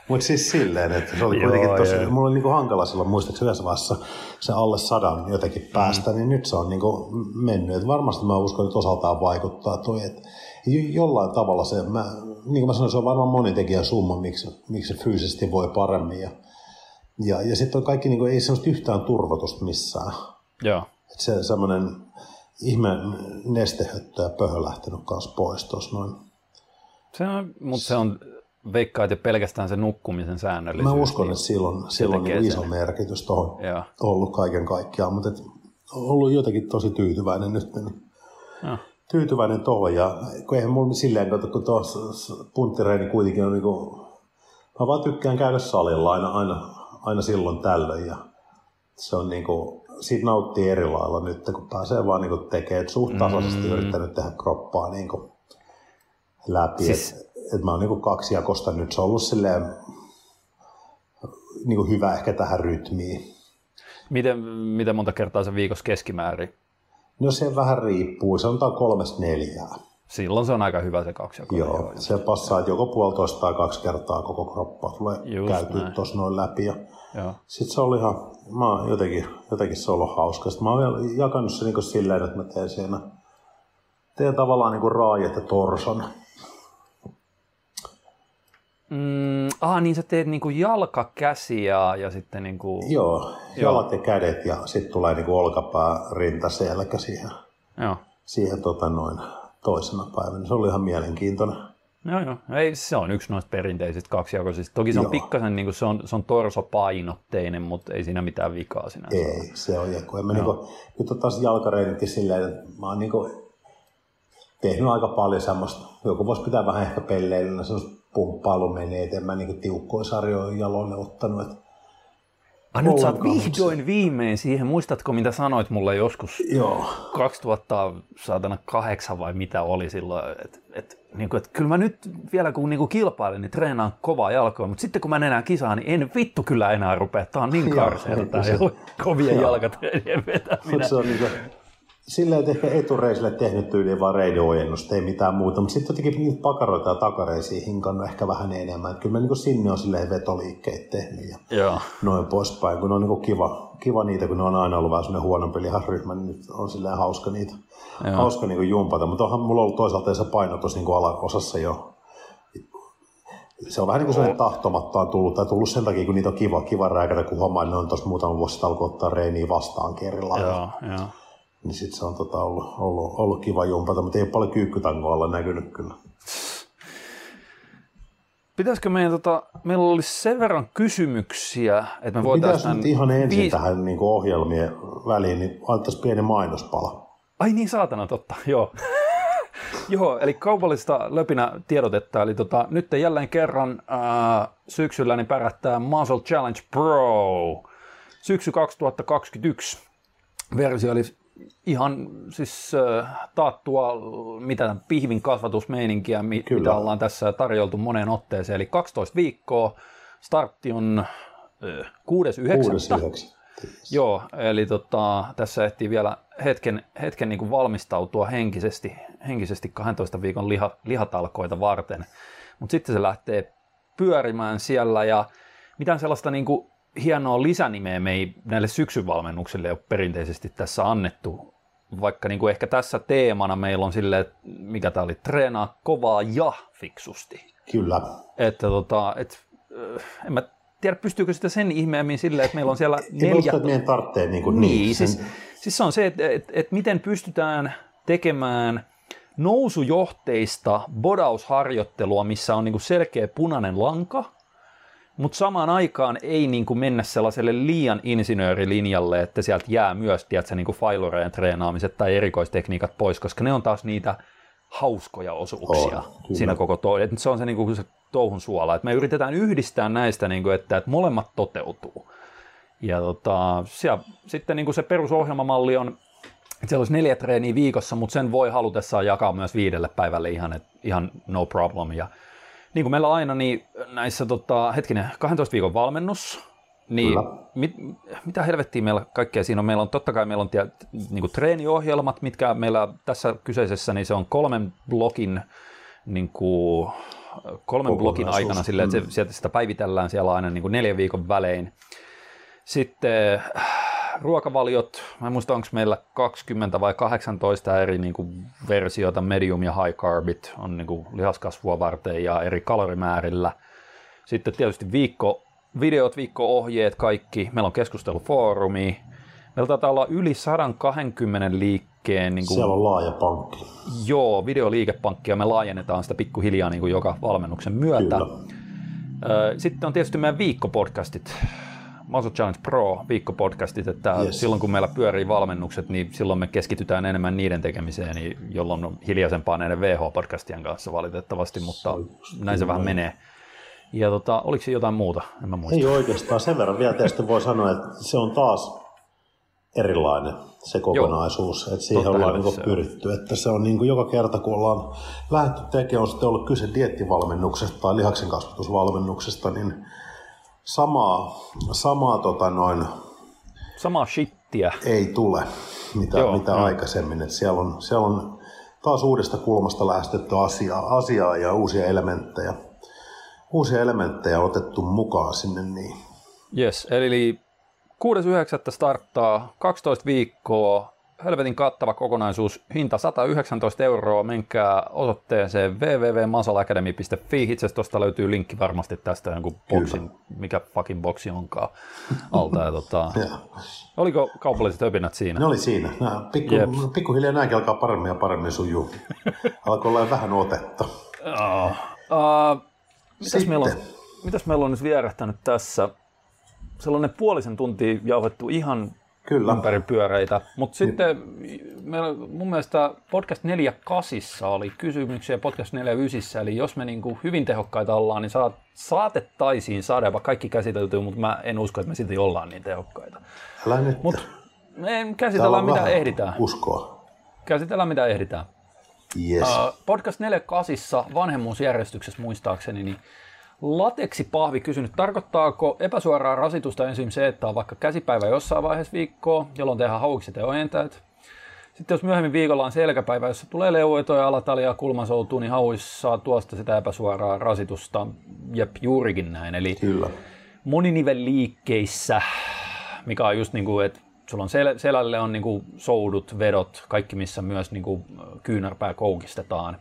Mutta siis silleen, että se oli Joo, kuitenkin tosi, joo. mulla oli niinku hankala silloin muistaakseni yhdessä vaiheessa se alle sadan jotenkin päästä, mm. niin nyt se on niinku mennyt. Et varmasti mä uskon, että osaltaan vaikuttaa toi, että jo- jollain tavalla se, mä, niin kuin mä sanoin, se on varmaan monitekijän summa, miksi, miksi se fyysisesti voi paremmin. Ja, ja, ja sitten on kaikki, niinku, ei semmoista yhtään turvotusta missään. Joo. Et se semmoinen ihme nestehöttö ja pöhö lähtenyt kanssa pois tuossa noin. Se on, mutta se on, veikkaat jo pelkästään se nukkumisen säännöllisyys. Mä uskon, että silloin, silloin niin iso sen. merkitys tuohon Joo. ollut kaiken kaikkiaan, mutta et, ollut jotenkin tosi tyytyväinen nyt. Niin tyytyväinen tuohon ja kun eihän mulla silleen, kato, kun tuo punttireeni kuitenkin on niinku, mä vaan tykkään käydä salilla aina, aina, aina silloin tällöin ja se on niinku, siitä nauttii eri lailla nyt, kun pääsee vaan niinku tekemään, että suht tasaisesti mm. yrittänyt tehdä kroppaa niinku läpi, siis... Että et mä oon niinku kaksijakosta nyt, se on ollut silleen niinku hyvä ehkä tähän rytmiin. Miten, miten monta kertaa se viikossa keskimäärin? No se vähän riippuu, sanotaan kolmesta neljää. Silloin se on aika hyvä se kaksi Joo, se passaa, että joko puolitoista tai kaksi kertaa koko kroppa tulee Just käytyä näin. tuossa noin läpi. Ja Joo. sitten se oli ihan, mä oon jotenkin, jotenkin se on ollut hauska. Sitten mä oon vielä jakanut se niin silleen, että mä teen siinä, teen tavallaan niin raajet ja torson. Mm, ah, niin sä teet niinku jalkakäsi ja, ja sitten niinku... Joo, jalat ja kädet ja sitten tulee niin olkapää, rinta, selkä siihen, Joo. siihen tota noin toisena päivänä. Se oli ihan mielenkiintoinen. Joo, joo. Ei, se on yksi noista perinteisistä kaksijakoisista. Toki se on Joo. pikkasen, niin kuin, se, on, se on torsopainotteinen, mutta ei siinä mitään vikaa sinänsä. Ei, se on. Ja kun mä niinku, nyt on taas jalkareinitkin silleen, että mä oon niinku tehnyt aika paljon semmoista, joku voisi pitää vähän ehkä pelleillä, semmoista pumppailu menee, että en mä niinku tiukkoja sarjoja jaloille ottanut. Et Ah, nyt sä oot vihdoin viimein siihen. Muistatko, mitä sanoit mulle joskus Joo. 2008 vai mitä oli silloin, että et, niin et, kyllä mä nyt vielä kun niin kilpailen, niin treenaan kovaa jalkoa, mutta sitten kun mä en enää kisaa, niin en vittu kyllä enää rupea. Tää on niin karseeta tää kovien jalkatreenien vetäminen. Se on niin kuin, silleen, että ehkä etureisille tehnyt tyyliin vaan reideojennusta, ei mitään muuta, mutta sitten jotenkin niitä pakaroita ja takareisiin hinkannut ehkä vähän enemmän. Että kyllä mä niin sinne on silleen vetoliikkeet tehnyt ja Joo. noin poispäin, kun on niin kiva, kiva niitä, kun ne on aina ollut vähän sellainen huonompi lihasryhmä, niin nyt on silleen hauska niitä, Joo. hauska niin jumpata. Mutta onhan mulla ollut toisaalta se painotus niin alaosassa jo se on vähän niin kuin sellainen tahtomattaan tullut, tai tullut sen takia, kun niitä on kiva, kiva rääkätä, kun homma, ne on tuossa muutama vuosi sitten alkoi ottaa reiniä vastaan kerrallaan. Joo, joo niin sitten se on tota, ollut, ollut, ollut, kiva jumpata, mutta ei ole paljon kyykkytangoa olla näkynyt kyllä. Pitäisikö meidän, tota, meillä olisi sen verran kysymyksiä, että me voitaisiin... Pitäisi nyt ihan ensin viis... tähän niin ohjelmien väliin, niin antaisi pieni mainospala. Ai niin, saatana, totta, joo. joo, eli kaupallista löpinä tiedotetta, eli tota, nyt jälleen kerran äh, syksyllä niin pärättää Muscle Challenge Pro. Syksy 2021 versio, eli ihan siis taattua mitä pihvin kasvatusmeininkiä, mi- mitä ollaan tässä tarjoltu moneen otteeseen. Eli 12 viikkoa, startti on äh, 6.9. Joo, eli tota, tässä ehtii vielä hetken, hetken niin kuin valmistautua henkisesti, henkisesti 12 viikon liha, lihatalkoita varten. Mutta sitten se lähtee pyörimään siellä ja mitään sellaista niin kuin hienoa lisänimeä me ei näille syksyvalmennuksille ole perinteisesti tässä annettu, vaikka niin kuin ehkä tässä teemana meillä on silleen, mikä tämä oli, treenaa kovaa ja fiksusti. Kyllä. Että tota, et, en mä tiedä, pystyykö sitä sen ihmeemmin silleen, että meillä on siellä neljä... Ei että meidän tarvitsee niin kuin niin, niin siis, siis se on se, että et, et miten pystytään tekemään nousujohteista bodausharjoittelua, missä on niin kuin selkeä punainen lanka – mutta samaan aikaan ei niin kuin mennä sellaiselle liian insinöörilinjalle, että sieltä jää myös tiedätkö, niin kuin failureen treenaamiset tai erikoistekniikat pois, koska ne on taas niitä hauskoja osuuksia on, siinä koko to- et Se on se, niin kuin se touhun suola. Et me yritetään yhdistää näistä, niin kuin, että, että molemmat toteutuu. Ja tota, siellä, sitten niin kuin se perusohjelmamalli on, että siellä olisi neljä treeniä viikossa, mutta sen voi halutessaan jakaa myös viidelle päivälle ihan, et, ihan no problem. Ja niin kuin meillä aina, niin näissä tota, hetkinen, 12 viikon valmennus, niin mit, mitä helvettiä meillä kaikkea siinä on? Meillä on totta kai meillä on tie, niin kuin treeniohjelmat, mitkä meillä tässä kyseisessä, niin se on kolmen blokin niin kuin, kolmen blokin aikana sille, että se, mm. sieltä sitä päivitellään siellä aina niin kuin neljän viikon välein. Sitten ruokavaliot, mä en muista onko meillä 20 vai 18 eri niin kuin, versiota, medium ja high carbit on niin kuin, lihaskasvua varten ja eri kalorimäärillä. Sitten tietysti viikko, videot, viikko-ohjeet, kaikki. Meillä on keskustelufoorumi. Meillä taitaa olla yli 120 liikkeen. Niin kuin, Siellä on laaja pankki. Joo, videoliikepankki ja me laajennetaan sitä pikkuhiljaa niin kuin joka valmennuksen myötä. Kyllä. Sitten on tietysti meidän viikkopodcastit. Muscle Challenge Pro viikkopodcastit, että yes. silloin kun meillä pyörii valmennukset, niin silloin me keskitytään enemmän niiden tekemiseen, niin jolloin on hiljaisempaa näiden VH-podcastien kanssa valitettavasti, mutta se näin se vähän menee. Ja tota, oliko se jotain muuta? En mä muista. Ei oikeastaan. Sen verran vielä tietysti voi sanoa, että se on taas erilainen se kokonaisuus, Joo. että siihen Totta ollaan niin pyritty. Että se on niin kuin joka kerta, kun ollaan lähdetty tekemään, on sitten ollut kyse diettivalmennuksesta tai lihaksen kasvatusvalmennuksesta, niin samaa, samaa tota noin, samaa shittiä ei tule, mitä, Joo, mitä aikaisemmin. Et siellä, on, siellä on taas uudesta kulmasta lähestytty asiaa, asiaa ja uusia elementtejä, uusia elementtejä otettu mukaan sinne. Niin. Yes, eli 6.9. starttaa 12 viikkoa helvetin kattava kokonaisuus, hinta 119 euroa, menkää osoitteeseen www.masalacademy.fi, itse asiassa tuosta löytyy linkki varmasti tästä jonkun boksin, mikä fucking boksi onkaan alta. Ja tota, oliko kaupalliset öpinät siinä? Ne oli siinä. Nää, pikku, pikkuhiljaa nämäkin alkaa paremmin ja paremmin sujuu. Alkoi olla vähän otetta. Uh, mitäs, meillä on, mitäs meillä on nyt vierähtänyt tässä? Sellainen puolisen tuntia jauhettu ihan Kyllä. ympäri pyöreitä. Mutta sitten meillä, mun mielestä podcast 48 oli kysymyksiä podcast 49, eli jos me niin kuin hyvin tehokkaita ollaan, niin saat, saatettaisiin saada jopa kaikki käsiteltyä, mutta mä en usko, että me silti ollaan niin tehokkaita. Älä nyt. Mutta me käsitellään mitä ehditään. Uskoa. Käsitellään mitä ehditään. Yes. Uh, podcast 48 vanhemmuusjärjestyksessä muistaakseni, niin Lateksi Pahvi kysynyt, tarkoittaako epäsuoraa rasitusta ensin se, että on vaikka käsipäivä jossain vaiheessa viikkoa, jolloin tehdään haukset ja ojentajat. Sitten jos myöhemmin viikolla on selkäpäivä, jossa tulee leuetoja, alatalia kulmasoutuu, niin hauissa saa tuosta sitä epäsuoraa rasitusta. Jep, juurikin näin. Eli Kyllä. moninivelliikkeissä, mikä on just niin kuin, että sulla on sel- selälle on niin kuin soudut, vedot, kaikki missä myös niin kuin kyynärpää koukistetaan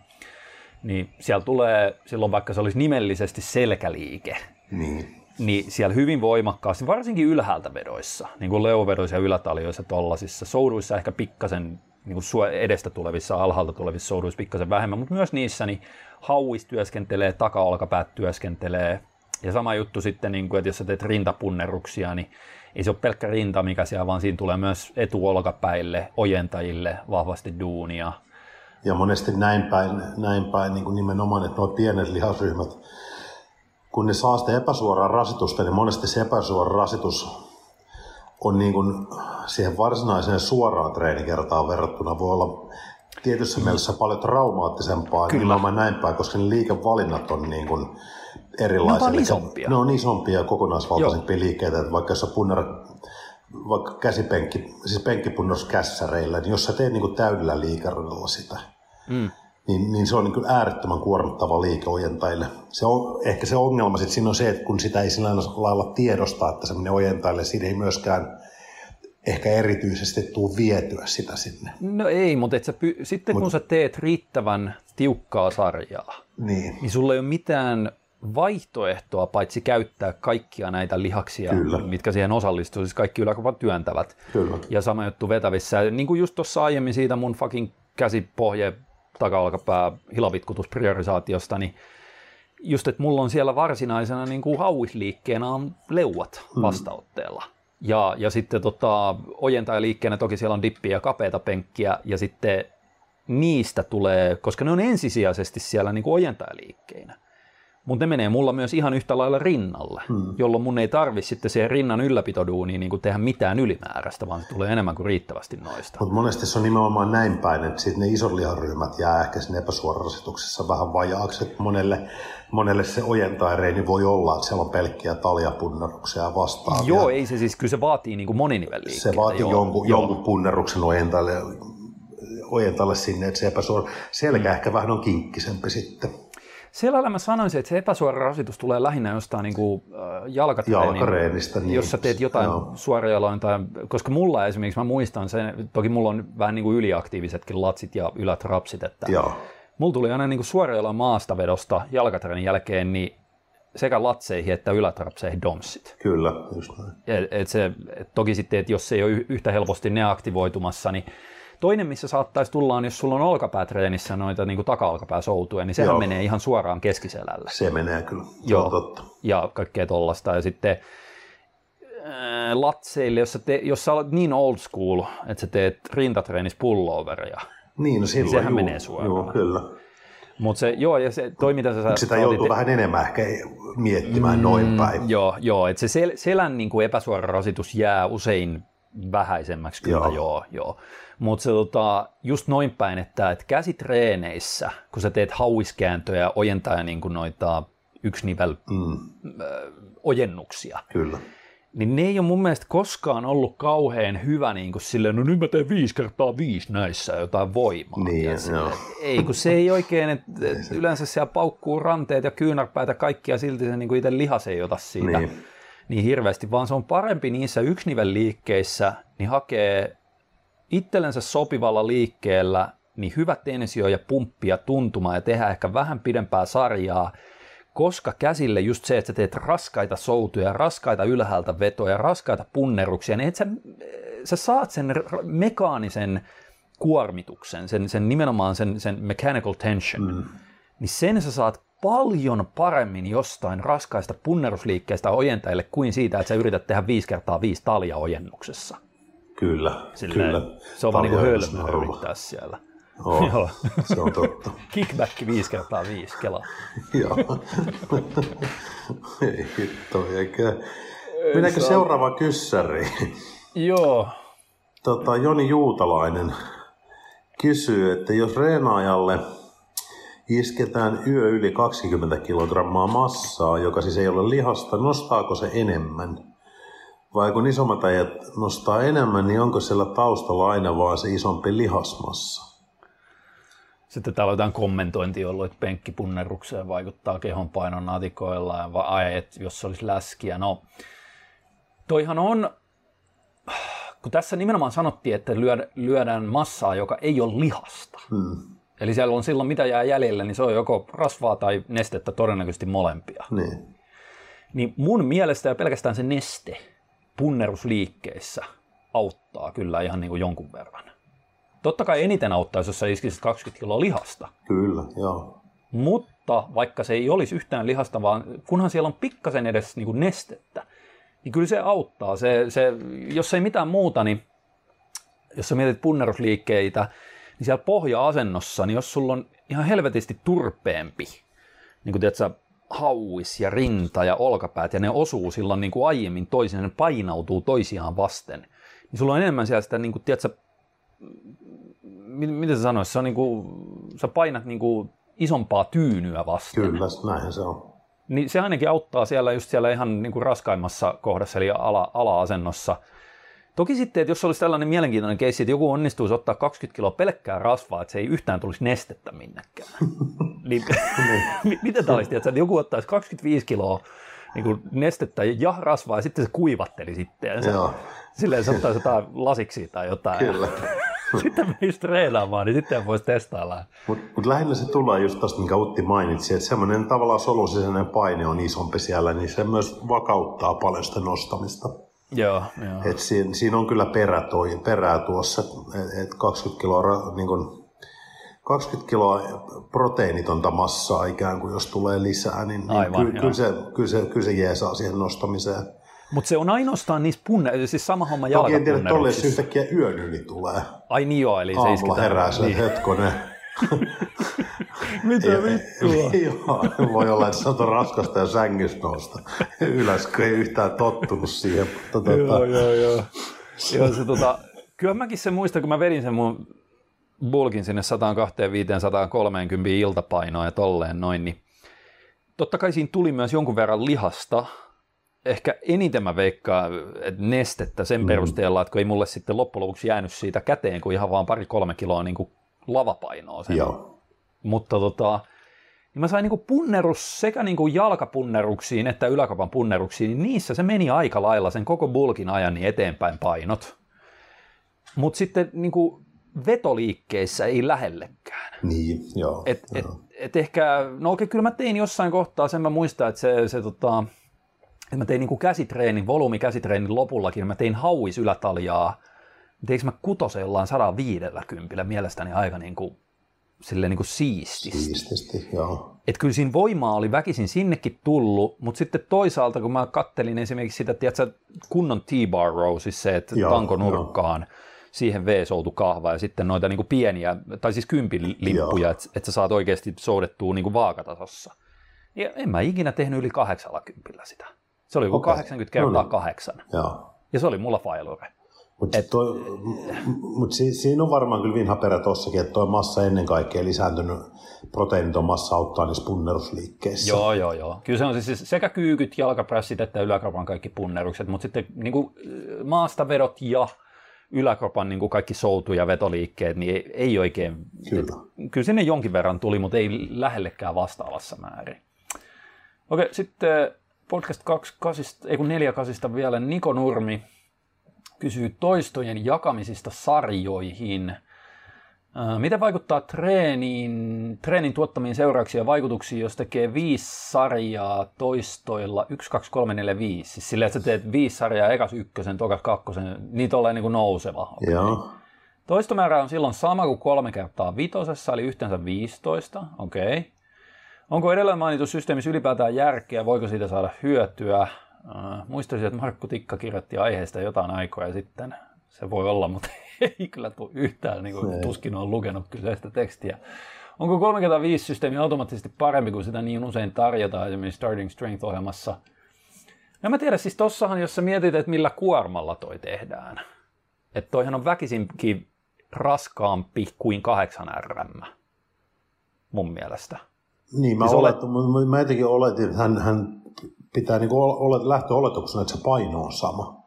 niin siellä tulee, silloin vaikka se olisi nimellisesti selkäliike, Niin. niin siellä hyvin voimakkaasti, varsinkin ylhäältä vedoissa, niin kuin leuvedoissa ja ylätaljoissa tollasissa, souduissa ehkä pikkasen niin kuin edestä tulevissa, alhaalta tulevissa souduissa pikkasen vähemmän, mutta myös niissä niin hauis työskentelee, taka-olkapäät työskentelee. Ja sama juttu sitten, niin kuin, että jos sä teet rintapunneruksia, niin ei se ole pelkkä rinta, mikä siellä, vaan siinä tulee myös etuolkapäille, ojentajille vahvasti duunia. Ja monesti näin päin, näin päin niin kuin nimenomaan, että nuo pienet lihasryhmät, kun ne saa sitä epäsuoraa rasitusta, niin monesti se epäsuora rasitus on niin kuin siihen varsinaiseen suoraan treenikertaan verrattuna voi olla tietyssä mielessä paljon traumaattisempaa Kyllä. nimenomaan näin päin, koska ne liikevalinnat on niin kuin erilaisia. Ne on isompia. Ne on isompia ja kokonaisvaltaisempia liikkeitä, että vaikka jos sä punnerat vaikka käsipenkki, siis penkkipunnos kässäreillä, niin jos sä teet niin kuin täydellä liikeradalla sitä, Mm. niin, niin se on niin kuin äärettömän kuormittava liike ojentajille. Se on, ehkä se ongelma sit siinä on se, että kun sitä ei sillä lailla tiedostaa, että se menee ojentajille, siinä ei myöskään ehkä erityisesti tuu vietyä sitä sinne. No ei, mutta et sä py- sitten kun sä teet riittävän tiukkaa sarjaa, Niin, niin sulla ei ole mitään vaihtoehtoa paitsi käyttää kaikkia näitä lihaksia, Kyllä. mitkä siihen osallistuu, siis kaikki yläkropan työntävät. kyllä. Ja sama juttu vetävissä. Niin kuin just tuossa aiemmin siitä mun fucking käsipohje taka-olkapää hilavitkutuspriorisaatiosta, niin just, että mulla on siellä varsinaisena niin kuin hauisliikkeenä on leuat vastaotteella. Ja, ja sitten tota, ojentajaliikkeenä toki siellä on dippiä ja kapeata penkkiä, ja sitten niistä tulee, koska ne on ensisijaisesti siellä niin kuin ojentajaliikkeinä. Mutta ne menee mulla myös ihan yhtä lailla rinnalle, hmm. jolloin mun ei tarvi sitten siihen rinnan ylläpitoduuniin niin tehdä mitään ylimääräistä, vaan se tulee enemmän kuin riittävästi noista. Mutta monesti se on nimenomaan näin päin, että sit ne isot liharyhmät jää ehkä sinne epäsuorarasituksessa vähän vajaaksi. Et monelle, monelle se ojentajareeni voi olla, että siellä on pelkkiä taljapunneruksia ja vastaavia. Joo, ei se siis, kyllä se vaatii niin kuin moninivelliikkeitä. Se vaatii joo, jonkun, joo. jonkun punneruksen ojentajalle, ojentajalle sinne, että se epäsuora selkä ehkä vähän on kinkkisempi sitten. Siellä mä sanoisin, että se epäsuora rasitus tulee lähinnä jostain niin kuin, äh, jalkatreenin, Jalkareenistä, niin. jos sä teet jotain Joo. suorajaloin, tai, koska mulla esimerkiksi, mä muistan sen, toki mulla on vähän niin kuin yliaktiivisetkin latsit ja ylätrapsit, että Joo, mulla tuli aina niin suorajaloin maastavedosta jalkatreenin jälkeen, niin sekä latseihin että ylätrapseihin domsit. kyllä, just näin. Et, et se, et toki sitten, että jos se ei ole yhtä helposti ne aktivoitumassa, niin toinen, missä saattaisi tulla, on jos sulla on olkapäätreenissä noita niin taka-olkapääsoutuja, niin sehän Joo. menee ihan suoraan keskiselälle. Se menee kyllä, se Joo. totta. Ja kaikkea tollasta. Ja sitten latseille, jos sä, te, jos sä olet niin old school, että sä teet rintatreenissä pulloveria, Niin, no silloin sehän juu, menee suoraan. Joo, kyllä. mutta se, joo, ja se, toi mitä sä Sitä joutuu otit- vähän enemmän ehkä miettimään mm, noin päin. Joo, joo että se sel, selän niin kuin epäsuora rasitus jää usein vähäisemmäksi kyllä, joo, Joo. joo. Mutta se tota, just noin päin, että, että käsitreeneissä, kun sä teet hauiskääntöjä, ojentaa niin kuin noita yksi nivel Mm, ojennuksia, kyllä. niin ne ei ole mun mielestä koskaan ollut kauhean hyvä niin kuin silleen, no nyt mä teen viisi kertaa viisi näissä jotain voimaa. Niin, tiedätkö? joo. Ei, kun se ei oikein, että et yleensä siellä paukkuu ranteet ja kyynärpäät ja kaikki ja silti se niin kuin itse lihas ei ota siitä niin. Niin. niin hirveästi, vaan se on parempi niissä yksinivelliikkeissä, niin hakee itsellensä sopivalla liikkeellä niin hyvä tensio ja pumppi ja tuntuma ja tehdä ehkä vähän pidempää sarjaa, koska käsille just se, että sä teet raskaita soutuja, raskaita ylhäältä vetoja, raskaita punneruksia, niin että sä, sä saat sen mekaanisen kuormituksen, sen, sen nimenomaan sen, sen mechanical tension, mm. niin sen sä saat paljon paremmin jostain raskaista punnerusliikkeestä ojentajille kuin siitä, että sä yrität tehdä viisi kertaa viisi talia ojennuksessa. Kyllä, Silleen, kyllä. Se on vaan niin hölmö yrittää siellä. Oo, Joo. se on totta. Kickback 5 kertaa 5 kela. Joo. Ei hitto, eikä. Mennäänkö seuraava kyssäriin? Joo. Tota, Joni Juutalainen kysyy, että jos reenaajalle isketään yö yli 20 kilogrammaa massaa, joka siis ei ole lihasta, nostaako se enemmän? Vai kun isommat äijät nostaa enemmän, niin onko siellä taustalla aina vaan se isompi lihasmassa? Sitten täällä on jotain kommentointia ollut, että penkkipunnerukseen vaikuttaa kehonpainon natikoilla, ja va- ai, että jos se olisi läskiä. No, toihan on, kun tässä nimenomaan sanottiin, että lyödä- lyödään massaa, joka ei ole lihasta. Hmm. Eli siellä on silloin mitä jää jäljelle, niin se on joko rasvaa tai nestettä, todennäköisesti molempia. Niin. Niin mun mielestä ja pelkästään se neste punnerusliikkeissä auttaa kyllä ihan niin kuin jonkun verran. Totta kai eniten auttaisi, jos sä iskisit 20 kiloa lihasta. Kyllä, joo. Mutta vaikka se ei olisi yhtään lihasta, vaan kunhan siellä on pikkasen edes niin kuin nestettä, niin kyllä se auttaa. Se, se, jos ei mitään muuta, niin jos sä mietit punnerusliikkeitä, niin siellä pohja-asennossa, niin jos sulla on ihan helvetisti turpeempi, niin kuin tiedätkö, hauis ja rinta ja olkapäät, ja ne osuu silloin niin kuin aiemmin toisiaan, ne painautuu toisiaan vasten, niin sulla on enemmän siellä sitä, niin kuin, tiedätkö, mi- miten sä sanois, se on niin kuin, sä painat niin kuin isompaa tyynyä vasten. Kyllä, näinhän se on. Niin se ainakin auttaa siellä just siellä ihan niin kuin raskaimmassa kohdassa, eli ala, ala-asennossa. Toki sitten, että jos olisi tällainen mielenkiintoinen keissi, että joku onnistuisi ottaa 20 kiloa pelkkää rasvaa, että se ei yhtään tulisi nestettä minnekään. niin, mi- miten tämä olisi, että joku ottaisi 25 kiloa niin kuin nestettä ja rasvaa ja sitten se kuivatteli sitten. Se, Joo, silleen se ottaisi jotain lasiksi tai jotain. kyllä. sitten menisi treenaamaan, niin sitten voisi testailla. Mutta mut lähinnä se tulee just tosta, minkä Utti mainitsi, että semmoinen tavallaan solusisäinen paine on isompi siellä, niin se myös vakauttaa paljon sitä nostamista. Joo, joo. Et siinä, siinä on kyllä perä toi, perää tuossa, että et 20 kiloa, niin kun, 20 kiloa proteiinitonta massaa ikään kuin, jos tulee lisää, niin, niin Aivan, ky, kyllä, se, kyllä, se, kyllä se jeesaa siihen nostamiseen. Mutta se on ainoastaan niissä punne, siis sama homma Toki en tiedä, tolle jalkapunneruksissa. yhtäkkiä yön yli tulee. Ai niin joo, eli se Aamulla isketään. herää se, niin. hetkonen. Mitä vittua? Joo, voi olla, että se on raskasta ja sängystä nousta ylös, kun ei yhtään tottunut siihen. Mutta, joo, tota, joo, joo. joo se, tota, kyllä mäkin se muistan, kun mä vedin sen mun bulkin sinne 125-130 iltapainoa ja tolleen noin, niin totta kai siinä tuli myös jonkun verran lihasta, ehkä eniten mä veikkaan, että nestettä sen mm. perusteella, että kun ei mulle sitten loppujen lopuksi jäänyt siitä käteen, kuin ihan vaan pari-kolme kiloa niin kuin lavapainoa sen joo, mutta tota, niin mä sain niinku punnerus sekä niinku jalkapunneruksiin että yläkapan punneruksiin, niin niissä se meni aika lailla sen koko bulkin ajan niin eteenpäin painot. Mutta sitten niinku vetoliikkeissä ei lähellekään. niin, joo. Et, et, joo. et ehkä, no okei, kyllä mä tein jossain kohtaa, sen mä muistan, että se, se tota, että mä tein niinku käsitreenin, volyymikäsitreenin lopullakin, mä tein hauis ylätaljaa, teinkö mä kutosen jollain 150 mielestäni aika niinku, silleen niinku siististi. Siististi, joo. Että kyllä siinä voimaa oli väkisin sinnekin tullut, mutta sitten toisaalta kun mä kattelin esimerkiksi sitä, tiedätkö, kunnon T-bar row, siis se, että Joo, tanko nurkkaan, siihen V-soutu kahva ja sitten noita niinku pieniä, tai siis kympilimppuja, että et sä saat oikeasti soudettua niinku vaakatasossa. Ja en mä ikinä tehnyt yli 80 sitä. Se oli joku Okei. 80 kertaa No niin. kahdeksan. joo. Ja se oli mulla failure. Mutta mut si, siinä on varmaan kyllä vinha perä tossakin, että tuo massa ennen kaikkea lisääntynyt proteiiniton massa auttaa niissä punnerusliikkeissä. Joo, joo, joo. Kyllä se on siis sekä kyykyt, jalkaprässit että yläkropan kaikki punnerukset, mutta sitten niin kuin maastavedot ja yläkropan niin kuin kaikki soutu- ja vetoliikkeet, niin ei, ei oikein... Kyllä. Et, kyllä sinne jonkin verran tuli, mutta ei lähellekään vastaavassa määrin. Okei, sitten podcast 28, ei kun 48 vielä Niko Nurmi kysyy toistojen jakamisista sarjoihin. Miten vaikuttaa treeniin, treenin tuottamiin seurauksiin ja vaikutuksiin, jos tekee viisi sarjaa toistoilla 1, 2, 3, 4, 5? Siis silleen, että sä teet viisi sarjaa, ekas ykkösen, tokas kakkosen, niin tolleen niin kuin nouseva. Joo. Toistomäärä on silloin sama kuin kolme kertaa vitosessa, eli yhteensä 15. Okei. Okay. Onko edellä mainittu systeemissä ylipäätään järkeä, voiko siitä saada hyötyä? Äh, muistaisin, että Markku Tikka kirjoitti aiheesta jotain aikoja sitten. se voi olla, mutta ei kyllä tule yhtään, niin kuin, tuskin on lukenut kyseistä tekstiä. Onko 35 systeemi automaattisesti parempi kuin sitä niin usein tarjotaan esimerkiksi Starting Strength-ohjelmassa? Ja mä tiedän, siis tossahan, jos sä mietit, että millä kuormalla toi tehdään, että toihan on väkisinkin raskaampi kuin 8 RM, mun mielestä. Niin, mä, siis olet, olet... mä jotenkin oletin, että hän, hän pitää niin olet, lähtöoletuksena, että se paino on sama.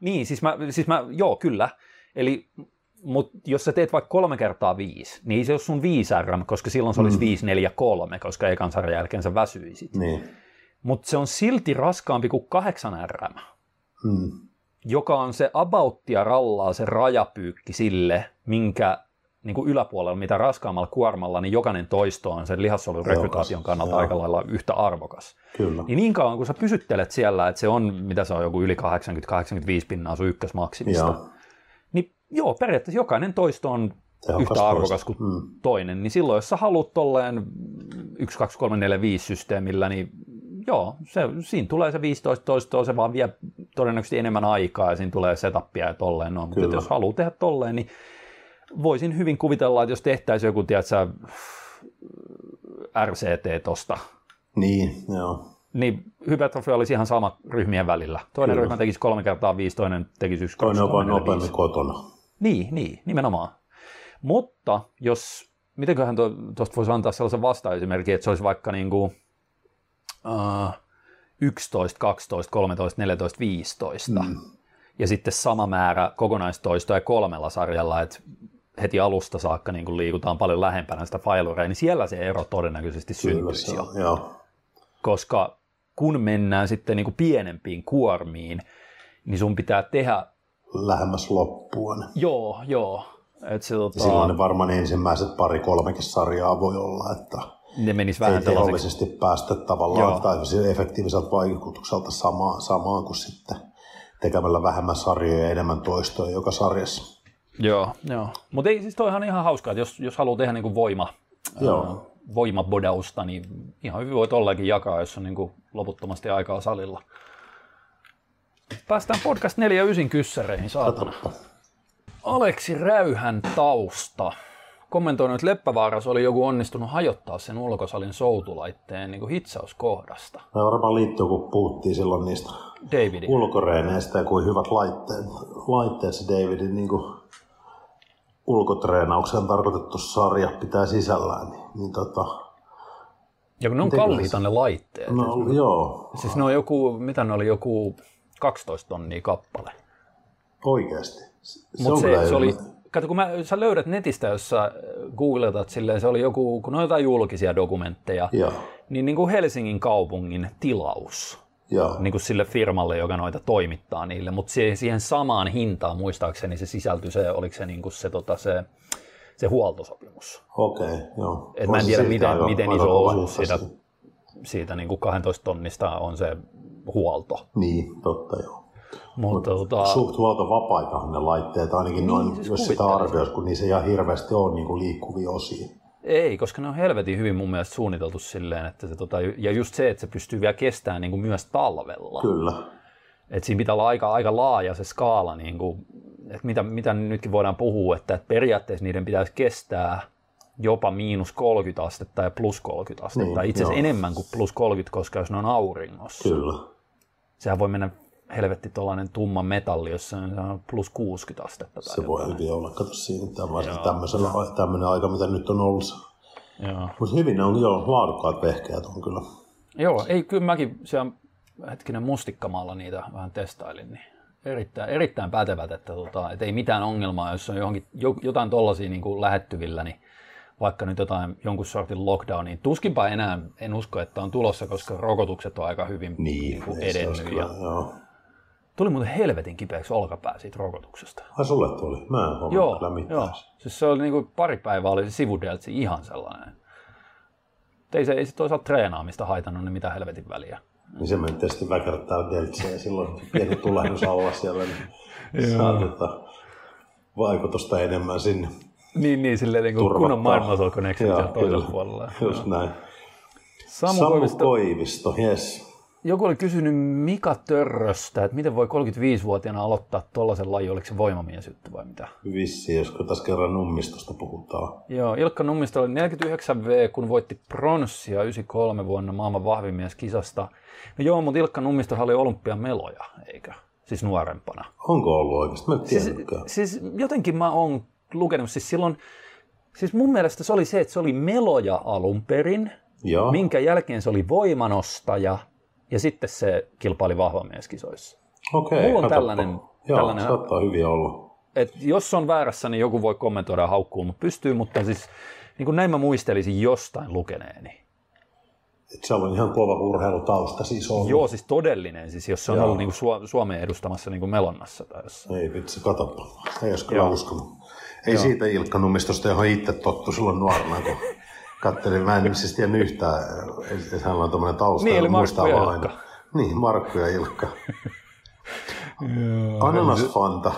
Niin, siis mä, siis mä joo, kyllä. Eli mutta jos sä teet vaikka kolme kertaa viisi, niin se olisi sun 5 RM, koska silloin se olisi mm. 5, 4, 3, koska ekan sarjan jälkeen sä väsyisit. Niin. Mutta se on silti raskaampi kuin 8 RM, mm. joka on se abouttia rallaa se rajapyykki sille, minkä niin kuin yläpuolella, mitä raskaammalla kuormalla, niin jokainen toisto on sen lihassolun rekrytaation kannalta joo. aika lailla yhtä arvokas. Kyllä. Niin niin kauan kun sä pysyttelet siellä, että se on, mitä se on, joku yli 80-85 pinnaa sun ykkösmaksimista, joo joo, periaatteessa jokainen toisto on Tehokas yhtä arvokas kuin mm. toinen, niin silloin jos sä haluat tolleen 1, 2, 3, 4, 5 systeemillä, niin joo, se, siinä tulee se 15 toistoa, se vaan vie todennäköisesti enemmän aikaa ja siinä tulee setupia ja tolleen. No, mutta jos haluaa tehdä tolleen, niin voisin hyvin kuvitella, että jos tehtäisiin joku, tiedätkö, RCT tosta. Niin, joo. Niin hypertrofia olisi ihan sama ryhmien välillä. Toinen Kyllä. ryhmä tekisi kolme kertaa viisi, toinen tekisi yksi, Toinen on vain nopeammin kotona. Niin, niin, nimenomaan. Mutta jos, mitenköhän tuosta voisi antaa sellaisen vasta-esimerkin, että se olisi vaikka niin kuin, uh, 11, 12, 13, 14, 15. Mm. Ja sitten sama määrä kokonaistoistoja kolmella sarjalla, että heti alusta saakka niin kuin liikutaan paljon lähempänä sitä failureja, niin siellä se ero todennäköisesti syntyisi jo. Joo. Koska kun mennään sitten niin kuin pienempiin kuormiin, niin sun pitää tehdä lähemmäs loppuun. Joo, joo. Et se, tota... Silloin ne varmaan ensimmäiset pari kolmekin sarjaa voi olla, että ne menis vähän ei tehollisesti päästä tavallaan joo. tai efektiiviseltä vaikutukselta samaan, samaan kuin sitten tekemällä vähemmän sarjoja ja enemmän toistoja joka sarjassa. Joo, joo. Mutta ei siis toihan ihan hauskaa, että jos, jos haluaa tehdä niinku voima, joo. Äh, voimabodausta, niin ihan hyvin voi tollakin jakaa, jos on niinku loputtomasti aikaa salilla. Päästään podcast 49 kyssäreihin, saatana. Aleksi Räyhän tausta. Kommentoinut, että Leppävaaras oli joku onnistunut hajottaa sen ulkosalin soutulaitteen niin kuin hitsauskohdasta. Tämä varmaan liittyy, kun puhuttiin silloin niistä Davidin. ulkoreeneistä ja kuin hyvät laitteet, laitteet se Davidin niin kuin ulkotreenaukseen tarkoitettu sarja pitää sisällään. Niin, niin tota, ja kun ne on kalliita ne laitteet. No, joo. Siis ne on joku, mitä ne oli, joku 12 tonnia kappale. Oikeasti? Mutta se, se oli, kato kun mä, sä löydät netistä, jos sä googletat silleen, se oli joku, kun on jotain julkisia dokumentteja, ja. niin, niin kuin Helsingin kaupungin tilaus. Ja. Niin kuin sille firmalle, joka noita toimittaa niille, mutta siihen samaan hintaan muistaakseni se sisältyi se, oliko se, niin kuin se, tota, se, se huoltosopimus. Okei, okay, joo. Et mä en tiedä, miten, jo, miten iso osuus siitä, siitä niin kuin 12 tonnista on se huolto. Niin, totta joo. Mutta Mut tota... Suht huoltovapaitahan ne laitteet, ainakin niin, noin, siis jos sitä arvioisi, kun niissä ihan hirveästi on niin kuin liikkuvia osia. Ei, koska ne on helvetin hyvin mun mielestä suunniteltu silleen, että se, tota, ja just se, että se pystyy vielä kestämään niin kuin myös talvella. Kyllä. Et siinä pitää olla aika, aika laaja se skaala, niin kuin, että mitä, mitä nytkin voidaan puhua, että, että periaatteessa niiden pitäisi kestää jopa miinus 30 astetta ja plus 30 astetta. Niin, Itse asiassa enemmän kuin plus 30, koska jos ne on auringossa. Kyllä sehän voi mennä helvetti tuollainen tumma metalli, jossa on plus 60 astetta. Tai se voi hyvin olla, kato siinä tämmöisellä, tämmöinen aika, mitä nyt on ollut. Mutta hyvin ne on jo laadukkaat vehkeät on kyllä. Joo, ei kyllä mäkin siellä hetkinen mustikkamaalla niitä vähän testailin, niin erittäin, erittäin pätevät, että, tota, että ei mitään ongelmaa, jos on johonkin, jotain tollaisia niin kuin lähettyvillä, niin vaikka nyt jotain jonkun sortin lockdowniin. Tuskinpa enää, en usko, että on tulossa, koska rokotukset on aika hyvin niin, niin kuin edennyt. Ja... Joo. Tuli muuten helvetin kipeäksi olkapää siitä rokotuksesta. Ai sulle tuli? Mä en joo. Joo. Siis se oli niin kuin pari päivää oli se sivudeltsi ihan sellainen. Ei se ei se toisaalta treenaamista haitannut, niin mitä helvetin väliä. Niin se meni tietysti väkärtää deltsiä ja silloin pieni tulehdus alla siellä, niin saa tota vaikutusta enemmän sinne. Niin, niin silleen niin kuin kunnon maailmansoul connection siellä toisella puolella. Just näin. Samu, Samu Koivisto, Koivisto yes. Joku oli kysynyt Mika Törröstä, että miten voi 35-vuotiaana aloittaa tuollaisen lajin, oliko se voimamiesjuttu vai mitä? Vissi, jos taas kerran nummistosta puhutaan. Joo, Ilkka Nummisto oli 49V, kun voitti pronssia 93 vuonna maailman vahvimies kisasta. No joo, mutta Ilkka Nummisto oli olympiameloja, eikö? Siis nuorempana. Onko ollut oikeasti? Mä en Siis, siis jotenkin mä oon lukenut, siis silloin, siis mun mielestä se oli se, että se oli meloja alun perin, Joo. minkä jälkeen se oli voimanostaja ja sitten se kilpaili vahvamieskisoissa. Okei, mulla on katsoppa. tällainen- Joo, tällainen- saattaa hyvin olla. Et jos on väärässä, niin joku voi kommentoida ja haukkua, mutta pystyy, mutta siis niin kuin näin mä muistelisin jostain lukeneeni. Et se on ihan kova urheilutausta siis ollut. Joo, siis todellinen, siis jos se on Joo. ollut niin kuin Su- Suomeen edustamassa niin kuin Melonnassa tai jossain. Ei vitsi, katoppa. Ei olisi kyllä Joo. uskonut. Ei siitä Ilkka Nummistosta, johon itse tottu silloin nuorena, kun katselin. Mä en siis tiennyt yhtään, että hänellä on tämmöinen tausta. Niin, eli Markku ja vain. Ilkka. Niin, Markku ja Ilkka. Ananasfanta.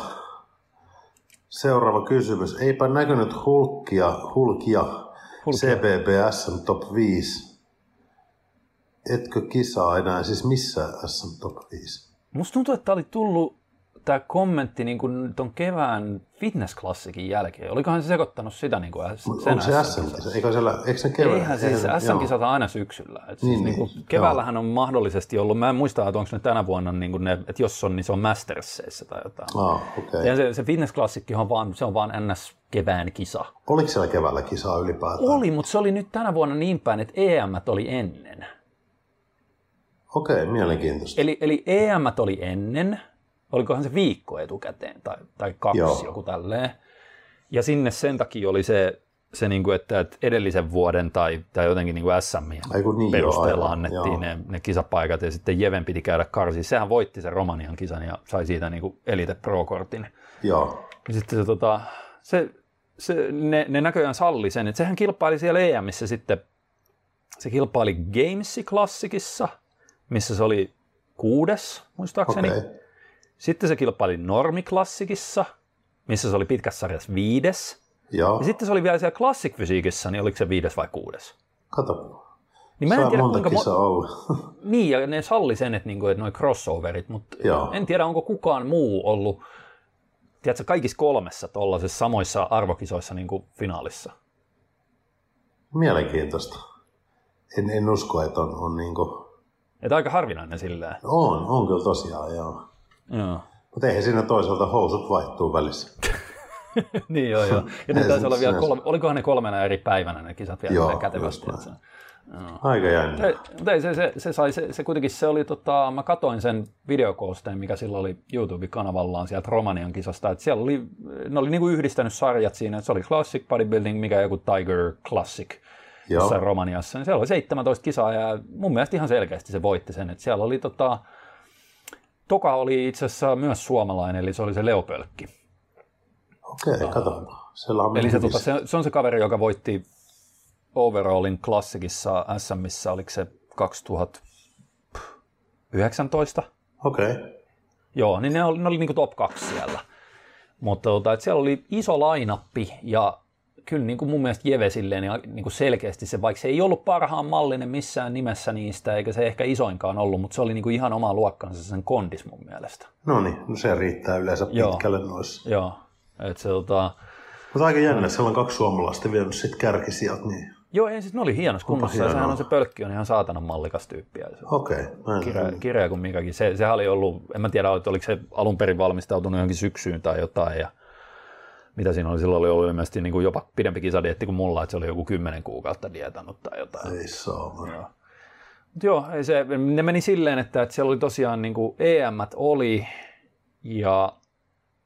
Seuraava kysymys. Eipä näkynyt hulkkia, hulkia, Hulkia. CBBS top 5. Etkö kisaa enää, siis missä SM top 5? Musta tuntuu, että tää oli tullut tämä kommentti niin kuin ton kevään fitnessklassikin jälkeen. Olikohan se sekoittanut sitä niin kuin sen Onko se? SM-kisa? Eikö siellä, eikö se kevään? Eihän siis SM-kisat aina syksyllä. Et siis Niin, niin, niin, niin, keväällähän on mahdollisesti ollut, mä en muista, että onko ne tänä vuonna, niin kuin ne, että jos on, niin se on Mastersseissa tai jotain. joo. Ah, okei. Ja se, se fitnessklassikki on vaan, se on vaan NS kevään kisa. Oliko siellä keväällä kisaa ylipäätään? Oli, mutta se oli nyt tänä vuonna niin päin, että EM oli ennen. Okei, mielenkiintoista. Eli, eli EM oli ennen, olikohan se viikko etukäteen tai, tai kaksi Joo. joku tälleen. Ja sinne sen takia oli se, se niin kuin, että, että edellisen vuoden tai, tai jotenkin niin kuin SM niin, perusteella joo, annettiin joo. ne, ne kisapaikat ja sitten Jeven piti käydä karsiin. Sehän voitti sen Romanian kisan ja sai siitä niin kuin Elite Pro-kortin. Joo. Ja sitten se, tota, se, se, ne, ne näköjään salli sen, että sehän kilpaili siellä EMissä sitten, se kilpaili Gamesi Klassikissa, missä se oli kuudes, muistaakseni. Okei. Sitten se kilpaili Normiklassikissa, missä se oli pitkässä sarjassa viides. Joo. Ja sitten se oli vielä siellä klassikfysiikissa, niin oliko se viides vai kuudes? Kato. Niin mä en tiedä, kuinka mo-. Niin, ja ne salli sen, että, niinku, että noi crossoverit, mutta Joo. en tiedä, onko kukaan muu ollut, tiedätkö, kaikissa kolmessa tuollaisessa samoissa arvokisoissa niin kuin finaalissa. Mielenkiintoista. En, en usko, että on, on niinku... Että aika harvinainen silleen. On, on kyllä tosiaan, joo. Joo. Mutta eihän siinä toisaalta housut vaihtuu välissä. niin joo, joo. Ja ne taisi olla vielä kolme, olikohan ne kolmena eri päivänä ne kisat vielä Joo, kätevästi. että se- Aika jännä. Mutta ei, se, se, se, sai, se, se kuitenkin se oli, tota, mä katoin sen videokoosteen, mikä sillä oli YouTube-kanavallaan sieltä Romanian kisasta, että siellä oli, ne oli niinku yhdistänyt sarjat siinä, että se oli Classic Bodybuilding, mikä joku Tiger Classic Joo. jossain Romaniassa, niin siellä oli 17 kisaa ja mun mielestä ihan selkeästi se voitti sen, että siellä oli tota, Toka oli itse asiassa myös suomalainen, eli se oli se Leo Pölkki. Okei. Siellä on Eli se, tota, se, se on se kaveri, joka voitti overallin klassikissa SMissä, oliko se 2019? Okei. Joo, niin ne oli, ne oli niin top kaksi siellä. Mutta tota, et siellä oli iso lainappi ja kyllä niin kuin mun mielestä Jeve silleen, niin, kuin selkeästi se, vaikka se ei ollut parhaan mallinen missään nimessä niistä, eikä se ehkä isoinkaan ollut, mutta se oli niin kuin ihan oma luokkansa sen kondis mun mielestä. No niin, no se riittää yleensä Joo. pitkälle noissa. Joo, että se tota, Mutta aika jännä, että siellä on kaksi suomalaista vienyt sit kärki sieltä. Niin. Joo, ei siis ne oli hienossa kunnossa ja hienoa. sehän on se pölkki on ihan saatanan mallikas tyyppi. Ja Okei. en- kireä, kireä kuin mikäkin. Se, sehän oli ollut, en mä tiedä, oliko se alun perin valmistautunut johonkin syksyyn tai jotain ja mitä siinä oli, silloin oli ollut ilmeisesti niin kuin jopa pidempi kisadietti kuin mulla, että se oli joku kymmenen kuukautta dietannut tai jotain. Ei saa. Mut joo, ei se, ne meni silleen, että, että siellä oli tosiaan niin kuin EM oli ja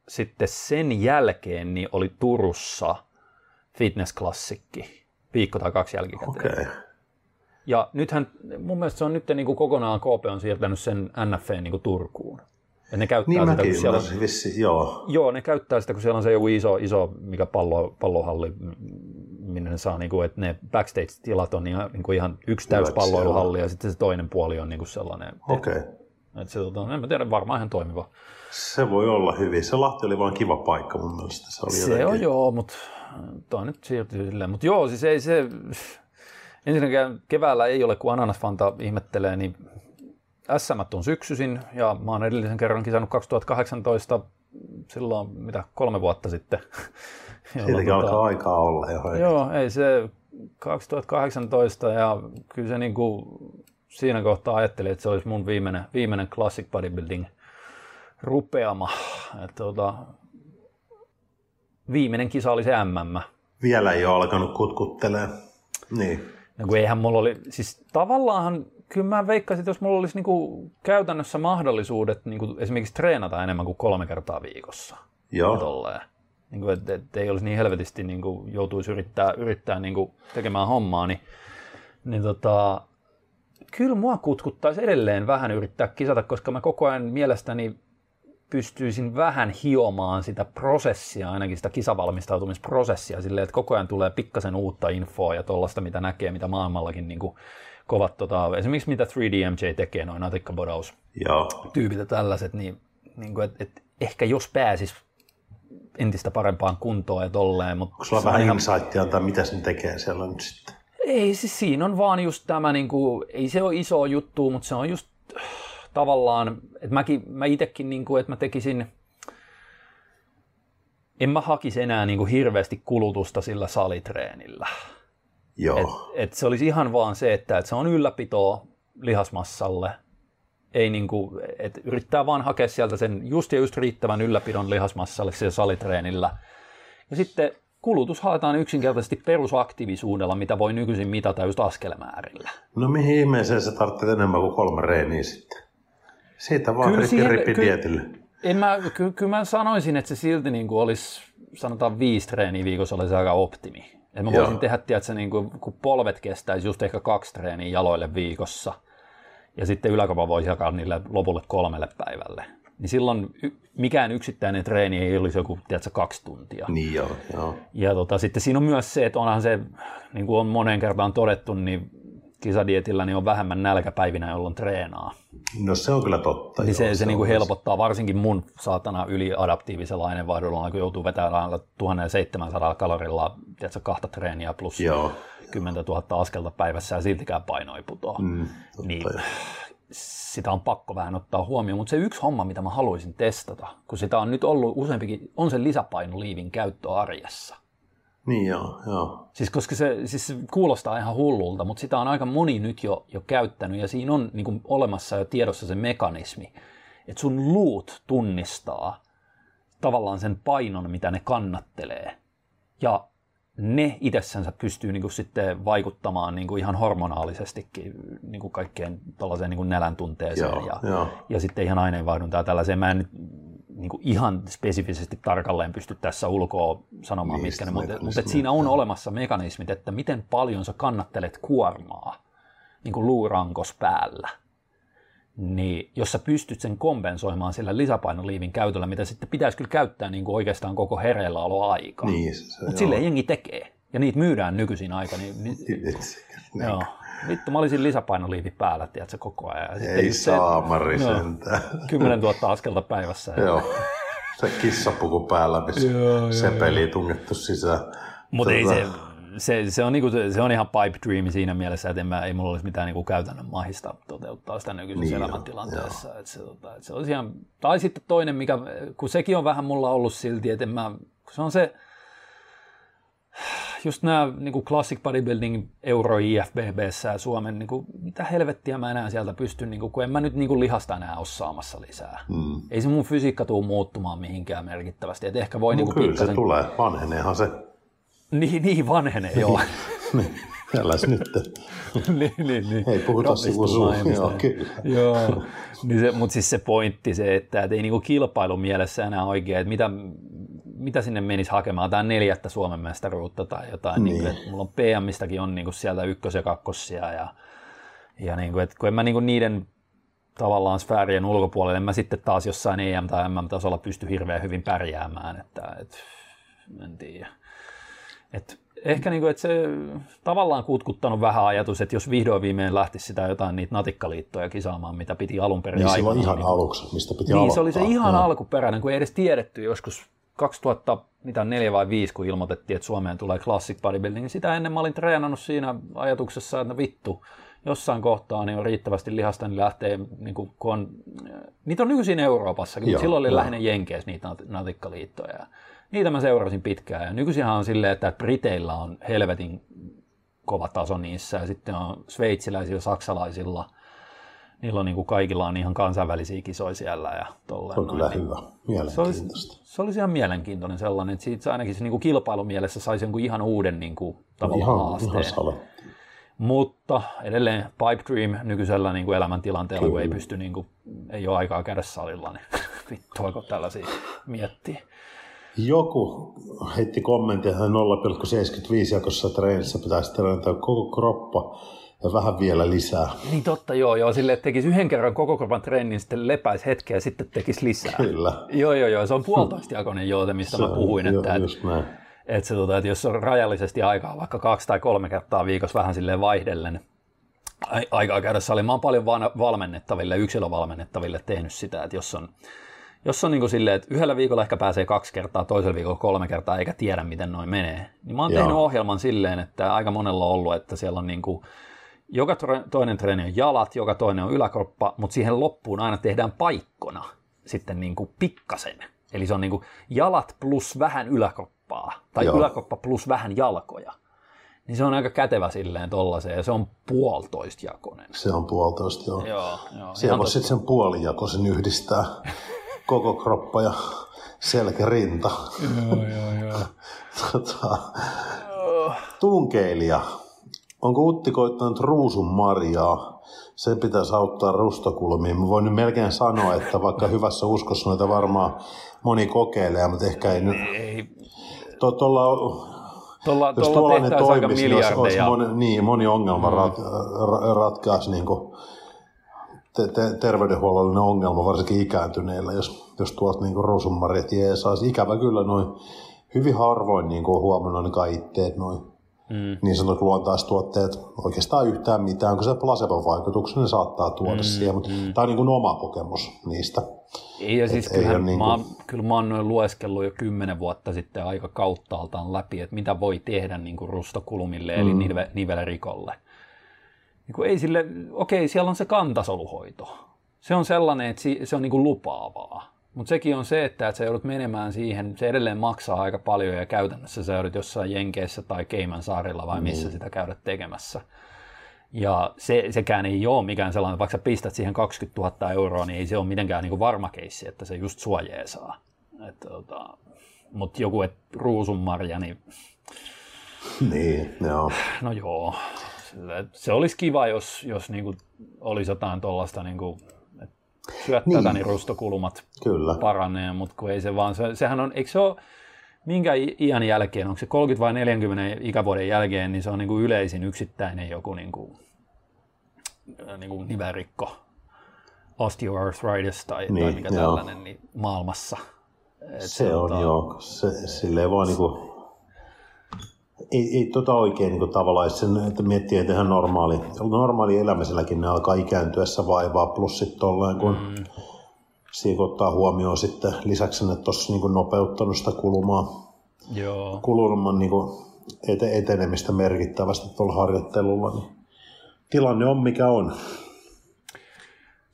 sitten sen jälkeen niin oli Turussa fitnessklassikki viikko tai kaksi jälkikäteen. Okei. Ja nythän mun mielestä se on nyt niin kuin kokonaan KP on siirtänyt sen NFC niin kuin Turkuun. Ja ne käyttää Niin sitä, mäkin kun siellä on, vissi, joo. Joo, ne käyttää sitä, kun siellä on se joku iso, iso mikä pallo, pallohalli, minne ne saa, niin kuin, että ne backstage-tilat on ihan, niin kuin ihan yksi täys Hyvät palloiluhalli ja sitten se toinen puoli on niin kuin sellainen. Okei. Että se, tota, en mä tiedä, varmaan ihan toimiva. Se voi olla hyvin. Se Lahti oli vaan kiva paikka mun mielestä. Se, oli Se jotenkin... on joo, mutta toi nyt siirtyy silleen. Mutta joo, siis ei se... Ensinnäkään keväällä ei ole, kun Ananasfanta ihmettelee, niin SM on syksyisin ja mä oon edellisen kerran kisannut 2018 silloin mitä kolme vuotta sitten. Siitäkin tota, alkaa aikaa olla jo. Joo, ei se 2018 ja kyllä se niin kuin siinä kohtaa ajattelin, että se olisi mun viimeinen, viimeinen Classic Bodybuilding rupeama. Että tota, viimeinen kisa oli se MM. Vielä ei ole alkanut kutkuttelemaan. Niin. No kun eihän mulla oli, siis tavallaan kyllä mä veikkaisin, että jos mulla olisi niinku käytännössä mahdollisuudet niinku esimerkiksi treenata enemmän kuin kolme kertaa viikossa. Joo. Tolleen. Niin kuin, että, että ei olisi niin helvetisti niin kuin joutuisi yrittää, yrittää niin kuin tekemään hommaa, niin, niin tota, kyllä mua kutkuttaisi edelleen vähän yrittää kisata, koska mä koko ajan mielestäni pystyisin vähän hiomaan sitä prosessia, ainakin sitä kisavalmistautumisprosessia silleen, että koko ajan tulee pikkasen uutta infoa ja tuollaista, mitä näkee, mitä maailmallakin niin kuin kovat, tota, esimerkiksi mitä 3DMJ tekee, noin atikkabodaus tyypit ja tällaiset, niin, niin kuin, et, et ehkä jos pääsis entistä parempaan kuntoon ja tolleen. Mutta Onko sulla vähän ihan... insightia tai mitä sen tekee siellä nyt sitten? Ei, siis siinä on vaan just tämä, niin kuin, ei se ole iso juttu, mutta se on just tavallaan, että mäkin, mä itekin, niin kuin, että mä tekisin, en mä hakisi enää niin kuin hirveästi kulutusta sillä salitreenillä. Joo. Et, et se olisi ihan vaan se, että, että se on ylläpitoa lihasmassalle. Ei niin kuin, että yrittää vaan hakea sieltä sen just ja just riittävän ylläpidon lihasmassalle siellä salitreenillä. Ja sitten kulutus haetaan yksinkertaisesti perusaktiivisuudella, mitä voi nykyisin mitata just askelemäärillä. No mihin ihmeeseen sä tarvitset enemmän kuin kolme reeniä sitten? Siitä vaan kyllä siihen, ripidietille. Ky- en mä, ky- kyllä mä sanoisin, että se silti niin kuin olisi, sanotaan viisi treeniä viikossa olisi aika optimi. Et mä voisin Joo. tehdä, että niin kuin, kun polvet kestäisi just ehkä kaksi treeniä jaloille viikossa, ja sitten yläkapa voisi jakaa niille lopulle kolmelle päivälle. Niin silloin y- mikään yksittäinen treeni ei olisi joku, tiedätkö, kaksi tuntia. Niin joo, joo. Ja tota, sitten siinä on myös se, että onhan se, niin kuin on moneen kertaan todettu, niin kisadietillä niin on vähemmän nälkäpäivinä, jolloin treenaa. No se on kyllä totta. Niin se, se, se niin kuin helpottaa varsinkin mun saatana yliadaptiivisella aineenvaihdolla, kun joutuu vetämään 1700 kalorilla tiedätkö, kahta treeniä plus Joo. 10 000 askelta päivässä ja siltikään paino ei putoa. Mm, niin, sitä on pakko vähän ottaa huomioon, mutta se yksi homma, mitä mä haluaisin testata, kun sitä on nyt ollut useampikin, on se lisäpainoliivin käyttö arjessa. Niin joo, joo. Siis koska se, siis se kuulostaa ihan hullulta, mutta sitä on aika moni nyt jo, jo käyttänyt ja siinä on niin kuin, olemassa jo tiedossa se mekanismi, että sun luut tunnistaa tavallaan sen painon, mitä ne kannattelee. Ja ne itsessänsä pystyy niin kuin sitten vaikuttamaan niin kuin ihan hormonaalisestikin niin kuin kaikkeen tällaiseen niin kuin nälän tunteeseen joo, ja, joo. ja sitten ihan aineenvaihduntaan tällaiseen. Mä en nyt niin kuin ihan spesifisesti tarkalleen pysty tässä ulkoa sanomaan, niin, mitkä ne, mutta, mutta että siinä on olemassa mekanismit, että miten paljon sä kannattelet kuormaa niin kuin luurankos päällä niin jos sä pystyt sen kompensoimaan sillä lisäpainoliivin käytöllä, mitä sitten pitäisi kyllä käyttää niin kuin oikeastaan koko hereilläoloaika. Niin, Mutta sille jengi tekee. Ja niitä myydään nykyisin aika. Niin, niin, joo. Vittu, mä olisin lisäpainoliivi päällä, tiedätkö, koko ajan. Ja sitten Ei saamari se, sentään. 10 000 askelta päivässä. joo. Se kissapuku päällä, missä se peli tungettu sisään. Mutta ei se, se, se, on niinku, se on ihan pipe dream siinä mielessä, että en mä, ei mulla olisi mitään niinku käytännön mahista toteuttaa sitä nykyisessä niin elämäntilanteessa. Että se, tota, että se olisi ihan, tai sitten toinen, mikä, kun sekin on vähän mulla ollut silti, että en mä, kun se on se, just nämä niin Classic Bodybuilding Euro IFBBssä ja Suomen, niin kuin, mitä helvettiä mä enää sieltä pystyn, niin kuin, kun en mä nyt niin kuin, lihasta enää ole saamassa lisää. Mm. Ei se mun fysiikka tule muuttumaan mihinkään merkittävästi. Et ehkä voi, no, niin kuin, kyllä pikkasen... se tulee, vanheneehan se. Niin, niin vanhenee, joo. niin, nyt. niin, niin, niin. Ei puhuta sivusuun. Joo, kyllä. joo. Niin se, mutta siis se pointti se, että et ei niinku kilpailu mielessä enää oikein, että mitä, mitä sinne menisi hakemaan, tämä neljättä Suomen mestaruutta tai jotain. Niin. Niin kuin, mulla on PMistäkin on niinku sieltä ykkös- ja kakkosia ja, ja niinku, et kun en mä niinku niiden tavallaan sfäärien ulkopuolelle, en mä sitten taas jossain EM- tai MM-tasolla pysty hirveän hyvin pärjäämään, että et, en tiedä. Et ehkä niin kuin, että se tavallaan kutkuttanut vähän ajatus, että jos vihdoin viimein lähtisi sitä jotain niitä natikkaliittoja kisaamaan, mitä piti alun perin niin aivan. ihan niin, aluksi, mistä piti Niin, aloittaa. se oli se ihan no. alkuperäinen, kun ei edes tiedetty joskus 2004 vai 5, kun ilmoitettiin, että Suomeen tulee Classic Bodybuilding, niin sitä ennen mä olin treenannut siinä ajatuksessa, että no vittu, jossain kohtaa niin on riittävästi lihasta, niin lähtee, niin kuin, kun on, niitä on nykyisin Euroopassakin, mutta silloin oli joo. lähinnä Jenkeissä niitä natikkaliittoja. Niitä mä seurasin pitkään. Ja nykyisin on silleen, että Briteillä on helvetin kova taso niissä, ja sitten on sveitsiläisillä, saksalaisilla, niillä on niin kuin kaikilla on ihan kansainvälisiä kisoja siellä. Ja tolleen on kyllä hyvä, mielenkiintoista. Se olisi, se olisi ihan mielenkiintoinen sellainen, että siitä ainakin se niin kuin kilpailumielessä saisi jonkun ihan uuden niin kuin, tavallaan ihan, haasteen. Ihan mutta edelleen Pipe Dream nykyisellä niin kuin elämäntilanteella, kun ei pysty, niin kuin, ei ole aikaa käydä salilla, niin vittuako tällaisia miettiä. Joku heitti kommentin, että 0,75 jakossa treenissä pitäisi treenata koko kroppa ja vähän vielä lisää. Niin totta, joo, joo, sille että tekisi yhden kerran koko kropan treenin, sitten lepäisi hetkeä ja sitten tekisi lisää. Kyllä. Joo, joo, joo, se on puolitoistajakoinen joote, mistä se mä puhuin, on, että, just näin. että, se, tota, että jos on rajallisesti aikaa, vaikka kaksi tai kolme kertaa viikossa vähän silleen vaihdellen, aikaa käydä saliin. Mä oon paljon valmennettaville, yksilövalmennettaville tehnyt sitä, että jos on jos on niin kuin silleen, että yhdellä viikolla ehkä pääsee kaksi kertaa, toisella viikolla kolme kertaa, eikä tiedä, miten noin menee, niin mä oon Joo. tehnyt ohjelman silleen, että aika monella on ollut, että siellä on niin kuin, joka toinen treeni on jalat, joka toinen on yläkroppa, mutta siihen loppuun aina tehdään paikkona sitten niin kuin pikkasen. Eli se on niin kuin jalat plus vähän yläkroppaa, tai Joo. yläkroppa plus vähän jalkoja. Niin se on aika kätevä silleen tollaiseen, ja se on puolitoistajakoinen. Se on puolitoista, joo. joo, joo Siellä voi sitten sen puolijakoisen yhdistää. koko kroppa ja selkärinta. Joo, joo, joo. tota, tunkeilija. Onko Utti koittanut ruusun marjaa? Se pitäisi auttaa rustokulmiin. Mä voin nyt melkein sanoa, että vaikka hyvässä uskossa noita varmaan moni kokeilee, mutta ehkä ei nyt... Ei. To, tuolla, tuolla, jos tuolla toimisi, niin olisi, olisi moni, niin, moni ongelma mm. rat, ratkaisi niin kuin te- te- terveydenhuollollinen ongelma, varsinkin ikääntyneillä, jos, jos tuot niin rusunmarit jeesaisi. Ikävä kyllä noin hyvin harvoin niin kuin huomannut ainakaan itteet noin mm. niin sanotut luontaistuotteet oikeastaan yhtään mitään, kun se placebo-vaikutuksen ne saattaa tuoda mm, siihen, mutta mm. tämä on niin kuin oma kokemus niistä. Ei, ja siis kyllä, niin kuin... mä, kyllä mä oon noin lueskellut jo kymmenen vuotta sitten aika kauttaaltaan läpi, että mitä voi tehdä niin kuin rustokulmille, mm. eli nive, nivelrikolle niin kuin ei sille, okei, siellä on se kantasoluhoito. Se on sellainen, että se on niin kuin lupaavaa. Mutta sekin on se, että, että sä joudut menemään siihen, se edelleen maksaa aika paljon ja käytännössä sä joudut jossain Jenkeissä tai Keiman saarilla vai missä mm. sitä käydät tekemässä. Ja se, sekään ei ole mikään sellainen, vaikka sä pistät siihen 20 000 euroa, niin ei se ole mitenkään niin kuin varma keissi, että se just suojee saa. tota, Mutta joku, että ruusunmarja, niin... Niin, joo. No joo se olisi kiva, jos, jos niin kuin olisi jotain tuollaista, niin kuin, että syöt niin. niin rustokulmat Kyllä. paranee, mutta kun ei se vaan, se, sehän on, eikö se ole, minkä iän jälkeen, onko se 30 vai 40 ikävuoden jälkeen, niin se on niin kuin yleisin yksittäinen joku niin kuin, niin kuin nivelrikko, osteoarthritis tai, niin, tai mikä joo. tällainen niin maailmassa. Et se, se on, on joo, se, silleen vaan niin kuin ei, ei tota oikein niin tavallaan, että, sen, että miettii, että ihan normaali, normaali elämiselläkin ne alkaa ikääntyessä vaivaa, plus sitten tolleen, kun mm. siinä ottaa huomioon sitten lisäksi ne tuossa niin nopeuttanut sitä kulumaa, Joo. kulman niin ete, etenemistä merkittävästi tuolla harjoittelulla, niin tilanne on mikä on.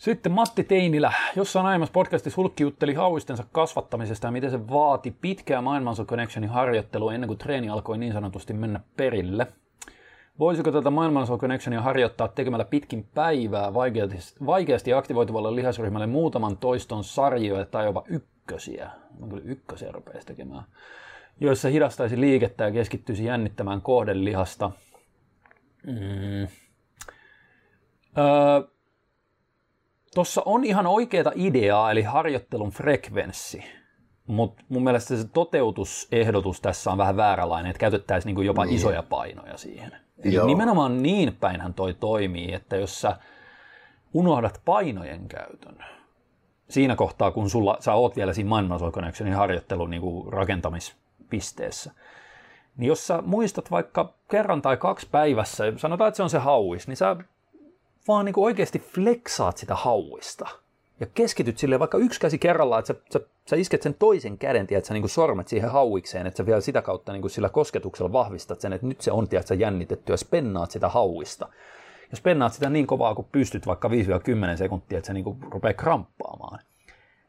Sitten Matti Teinilä, jossain aiemmassa podcastissa hulkki jutteli hauistensa kasvattamisesta ja miten se vaati pitkää Mindmuscle Connectionin harjoittelua ennen kuin treeni alkoi niin sanotusti mennä perille. Voisiko tätä Mindmuscle Connectionia harjoittaa tekemällä pitkin päivää vaikeasti, vaikeasti aktivoituvalle lihasryhmälle muutaman toiston sarjoja tai jopa ykkösiä? Mä kyllä ykkösiä rupeaisi tekemään. Joissa hidastaisi liikettä ja keskittyisi jännittämään kohdelihasta. Mm. Öö, Tuossa on ihan oikeita ideaa, eli harjoittelun frekvenssi, mutta mun mielestä se toteutusehdotus tässä on vähän vääränlainen, että käytettäisiin niinku jopa niin. isoja painoja siihen. Eli nimenomaan niin päinhän toi toimii, että jos sä unohdat painojen käytön, siinä kohtaa, kun sulla, sä oot vielä siinä Mindmuscle Connectionin harjoittelun niin kuin rakentamispisteessä, niin jos sä muistat vaikka kerran tai kaksi päivässä, sanotaan, että se on se hauis, niin sä vaan niin kuin oikeasti fleksaat sitä hauista ja keskityt sille vaikka yksi käsi kerrallaan, että sä, sä, sä isket sen toisen käden, että sä niin kuin sormet siihen hauikseen, että sä vielä sitä kautta niin kuin sillä kosketuksella vahvistat sen, että nyt se on, että sä jännitetty ja spennaat sitä hauista. jos pennaat sitä niin kovaa kuin pystyt, vaikka 5-10 sekuntia, että se niin kuin rupeaa kramppaamaan,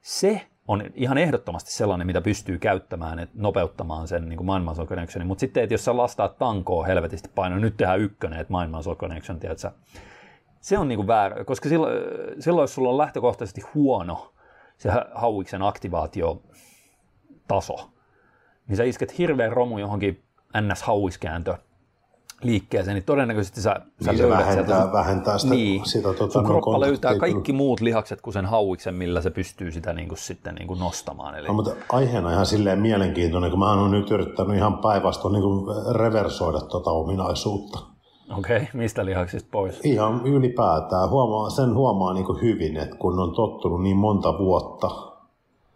se on ihan ehdottomasti sellainen, mitä pystyy käyttämään, että nopeuttamaan sen niin Mind Connectionin. Mutta sitten, että jos sä lastaat tankoa helvetisti painoa, nyt tehdään ykkönen, että Mind Muscle Connection, tiedätkö, se on niin kuin väärä, koska silloin, silloin, jos sulla on lähtökohtaisesti huono se hauiksen aktivaatio taso, niin sä isket hirveän romu johonkin ns-hauiskääntö liikkeeseen, niin todennäköisesti sä, sä niin se vähentää, sieltä, vähentää sitä, niin, sitä tuota, sun kroppa löytää kaikki muut lihakset kuin sen hauiksen, millä se pystyy sitä niin kuin, sitten niin kuin nostamaan. Eli... No, mutta aiheena ihan silleen mielenkiintoinen, kun mä oon nyt yrittänyt ihan päinvastoin niin reversoida tuota ominaisuutta. Okei, okay, mistä lihaksista pois? Ihan ylipäätään. Huomaa, sen huomaa niin hyvin, että kun on tottunut niin monta vuotta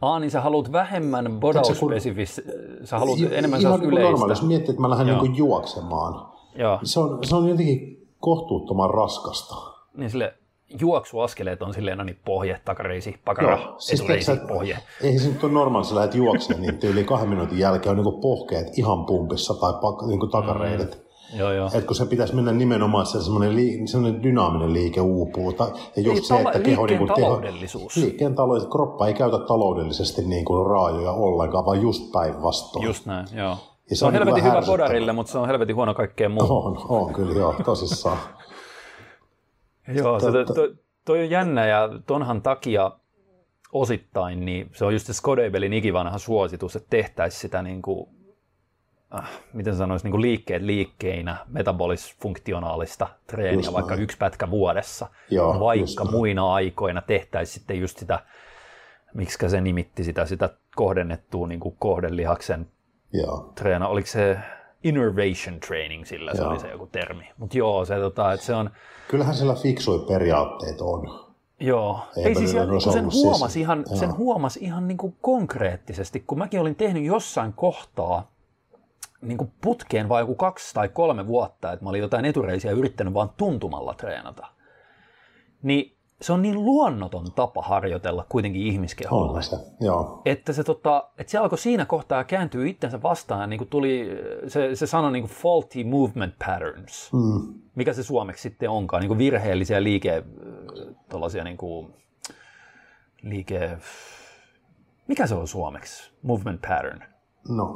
Aa, niin sä haluat vähemmän bodaus-spesifis, sä haluat enemmän ihan niin yleistä. Normaali, jos miettii, että mä lähden niin juoksemaan, Joo. Se, on, se on jotenkin kohtuuttoman raskasta. Niin sille juoksuaskeleet on silleen, no niin pohje, takareisi, pakara, Joo, siis etureisi, sä, pohje. Ei se nyt ole normaali, sä lähdet juoksemaan, niin yli kahden minuutin jälkeen on niin pohkeet ihan pumpissa tai pak, niin takareidet. Mm. Joo, joo. Et kun se pitäisi mennä nimenomaan se semmoinen, liike, semmoinen dynaaminen liike uupuu. Ta, ja just niin, se, että keho, niin kuin, taloudellisuus. Teho, liikkeen taloudellisuus. Kroppa ei käytä taloudellisesti niin kuin raajoja ollenkaan, vaan just päinvastoin. Just näin, joo. Ja se, se on, on helvetin hyvä podarille, mutta se on helvetin huono kaikkeen muuhun. On, on kyllä joo, tosissaan. joo, se, toi, toi on jännä ja tonhan takia osittain, niin se on just se Skodebelin ikivanha suositus, että tehtäisiin sitä niin kuin, miten sanoisi, niin kuin liikkeet liikkeinä, metabolisfunktionaalista treeniä, just vaikka näin. yksi pätkä vuodessa, Joo, vaikka muina aikoina tehtäisiin sitten just sitä, miksi se nimitti sitä, sitä kohdennettua niin kuin kohdelihaksen Joo. treena, oliko se innovation training sillä, joo. se oli se joku termi. Mutta joo, se, tota, että se on... Kyllähän siellä fiksui periaatteet on. Joo, ei, ei siis ihan, niin sen, huomasi siis, ihan, sen huomasi ihan niin kuin konkreettisesti, kun mäkin olin tehnyt jossain kohtaa niin kuin putkeen vain joku kaksi tai kolme vuotta, että mä olin jotain etureisiä yrittänyt vaan tuntumalla treenata. Niin se on niin luonnoton tapa harjoitella kuitenkin ihmiskeholle. Joo. Että se, tota, että se alkoi siinä kohtaa kääntyä itsensä vastaan, niin kuin tuli, se, se sanoi niin kuin faulty movement patterns, mm. mikä se suomeksi sitten onkaan, niin kuin virheellisiä liike, niin kuin, liike, mikä se on suomeksi, movement pattern? No.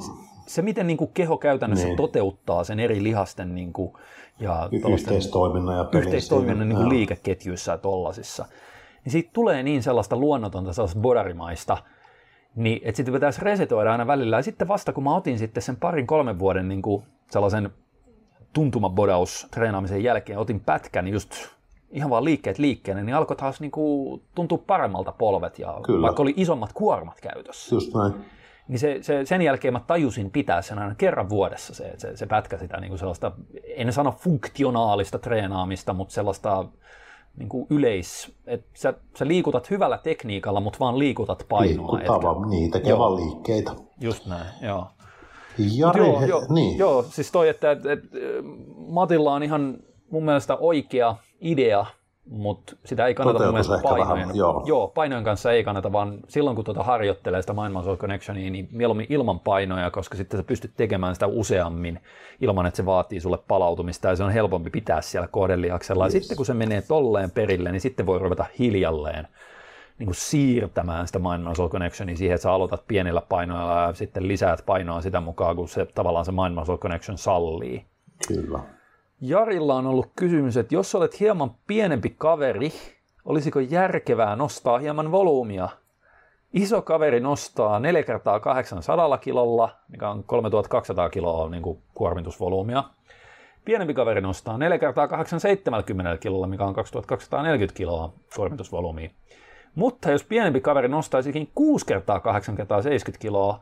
Se, miten niin kuin keho käytännössä niin. toteuttaa sen eri lihasten niin kuin, ja yhteistoiminnan ja yhteistoiminnan niin kuin liikeketjuissa ja tollasissa. Niin siitä tulee niin sellaista luonnotonta, sellaista bodarimaista, niin että sitten pitäisi resetoida aina välillä. Ja sitten vasta kun mä otin sitten sen parin kolmen vuoden niin kuin sellaisen tuntumabodaus treenaamisen jälkeen, otin pätkän just ihan vaan liikkeet liikkeen, niin alkoi taas niin kuin tuntua paremmalta polvet, ja Kyllä. vaikka oli isommat kuormat käytössä. Just näin. Niin se, se, sen jälkeen mä tajusin pitää sen aina kerran vuodessa se, se, se pätkä sitä niin kuin sellaista, en sano funktionaalista treenaamista, mutta sellaista niin kuin yleis, että sä, sä liikutat hyvällä tekniikalla, mutta vaan liikutat painoa. Liikutava, etkä... niin, tekee vaan liikkeitä. Just näin, joo. Jari, joo, he, joo, niin. joo, siis toi, että, että, että Matilla on ihan mun mielestä oikea idea mutta sitä ei kannata mun mielestä painojen, vähän, joo. Joo, painojen kanssa ei kannata, vaan silloin kun tuota harjoittelee sitä Mind Muscle Connectionia, niin mieluummin ilman painoja, koska sitten sä pystyt tekemään sitä useammin ilman, että se vaatii sulle palautumista ja se on helpompi pitää siellä kohdelihaksella. Yes. Ja sitten kun se menee tolleen perille, niin sitten voi ruveta hiljalleen niin kuin siirtämään sitä Mind Muscle Connectionia siihen, että sä aloitat pienillä painoilla ja sitten lisäät painoa sitä mukaan, kun se tavallaan se Mind Muscle Connection sallii. Kyllä. Jarilla on ollut kysymys, että jos olet hieman pienempi kaveri, olisiko järkevää nostaa hieman volyymia? Iso kaveri nostaa 4 kertaa 800 kilolla, mikä on 3200 kiloa niin kuin kuormitusvolyymia. Pienempi kaveri nostaa 4 kertaa 870 kilolla, mikä on 2240 kiloa kuormitusvolyymia. Mutta jos pienempi kaveri nostaisikin 6 kertaa 870 kiloa,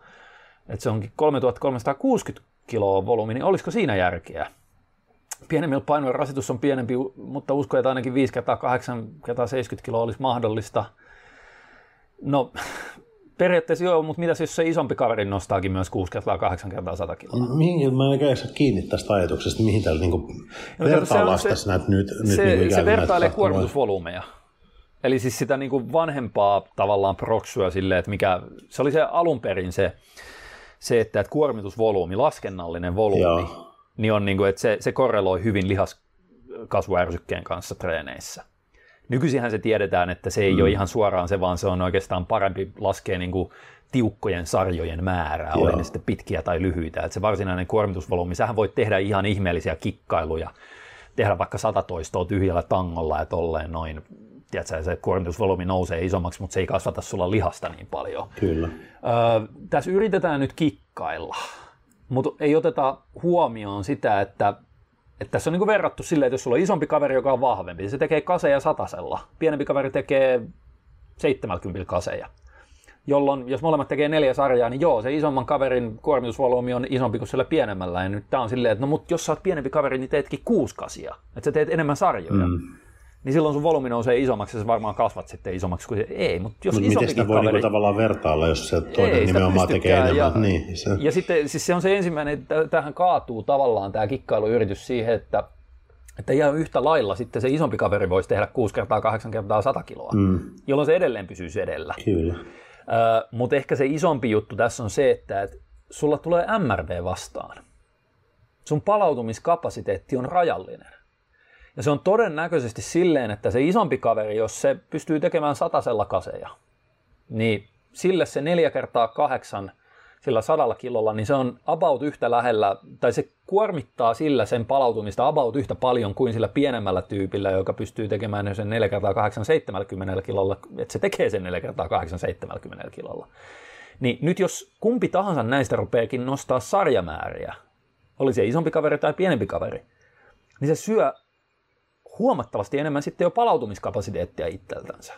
että se onkin 3360 kiloa volyymi, niin olisiko siinä järkeä? Pienemmillä painoilla rasitus on pienempi, mutta uskon, että ainakin 5 kertaa 8 kertaa 70 kiloa olisi mahdollista. No, periaatteessa joo, mutta mitä jos se isompi kaveri nostaakin myös 6 kertaa 8 kertaa 100 kiloa? Mihin, mä en saa kiinni tästä ajatuksesta, mihin täällä niinku no, se, se, näitä nyt, se, nyt niin se vertailee kuormitusvolyymeja. Eli siis sitä niin kuin vanhempaa tavallaan proksua silleen, että mikä, se oli se alun perin se, se että, että kuormitusvolyymi, laskennallinen volyymi, Joo niin on niin kuin, että se, se korreloi hyvin lihas, kasvuärsykkeen kanssa treeneissä. Nykyisinhän se tiedetään, että se ei mm. ole ihan suoraan se, vaan se on oikeastaan parempi laskea niin kuin tiukkojen sarjojen määrää, Joo. oli ne sitten pitkiä tai lyhyitä. Että se varsinainen kuormitusvolyymi, sähän voit tehdä ihan ihmeellisiä kikkailuja, tehdä vaikka sata toistoa tyhjällä tangolla ja tolleen noin. Tiedätkö, se kuormitusvolyymi nousee isommaksi, mutta se ei kasvata sulla lihasta niin paljon. Kyllä. Öö, tässä yritetään nyt kikkailla, mutta ei oteta huomioon sitä, että että tässä on niin verrattu silleen, että jos sulla on isompi kaveri, joka on vahvempi, niin se tekee kaseja satasella. Pienempi kaveri tekee 70 kaseja. Jolloin, jos molemmat tekee neljä sarjaa, niin joo, se isomman kaverin kuormitusvolyymi on isompi kuin sillä pienemmällä. Ja nyt tää on silleen, että no mut jos sä oot pienempi kaveri, niin teetkin kuusi kasia. Että sä teet enemmän sarjoja. Mm niin silloin sun volyymi nousee isommaksi ja sä varmaan kasvat sitten isommaksi kuin se. Ei, mutta jos Mut miten sitä voi kaveri... niinku tavallaan vertailla, jos se toinen ei, nimenomaan tekee enemmän? Ja, niin, se... ja sitten siis se on se ensimmäinen, että tähän kaatuu tavallaan tämä kikkailuyritys siihen, että että ihan yhtä lailla sitten se isompi kaveri voisi tehdä 6 kertaa 8 kertaa 100 kiloa, mm. jolloin se edelleen pysyisi edellä. Kyllä. Uh, mutta ehkä se isompi juttu tässä on se, että et sulla tulee MRV vastaan. Sun palautumiskapasiteetti on rajallinen. Ja se on todennäköisesti silleen, että se isompi kaveri, jos se pystyy tekemään satasella kaseja, niin sille se neljä kertaa kahdeksan sillä sadalla kilolla, niin se on about yhtä lähellä, tai se kuormittaa sillä sen palautumista about yhtä paljon kuin sillä pienemmällä tyypillä, joka pystyy tekemään sen 4 kertaa 8 70 kilolla, että se tekee sen 4 kertaa 8 70 kilolla. Niin nyt jos kumpi tahansa näistä rupeekin nostaa sarjamääriä, oli se isompi kaveri tai pienempi kaveri, niin se syö huomattavasti enemmän sitten jo palautumiskapasiteettia itseltänsä.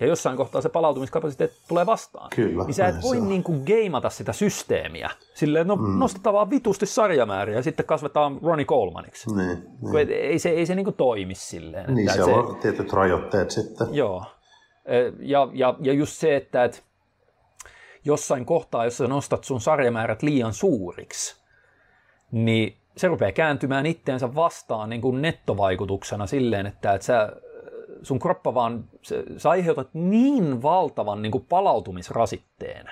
Ja jossain kohtaa se palautumiskapasiteetti tulee vastaan. Kyllä, niin sä et voi niin kuin geimata sitä systeemiä. Silleen, no mm. nostetaan vaan vitusti sarjamääriä ja sitten kasvetaan Ronnie Colemaniksi. Niin, niin. Ei se, ei se niin kuin toimi silleen. Niin, se on tietyt rajoitteet sitten. Joo. Ja, ja, ja just se, että et jossain kohtaa, jos sä nostat sun sarjamäärät liian suuriksi, niin se rupeaa kääntymään itteensä vastaan niin kuin nettovaikutuksena silleen, että, että sä, sun kroppa vaan, sä, sä aiheutat niin valtavan niin kuin palautumisrasitteen,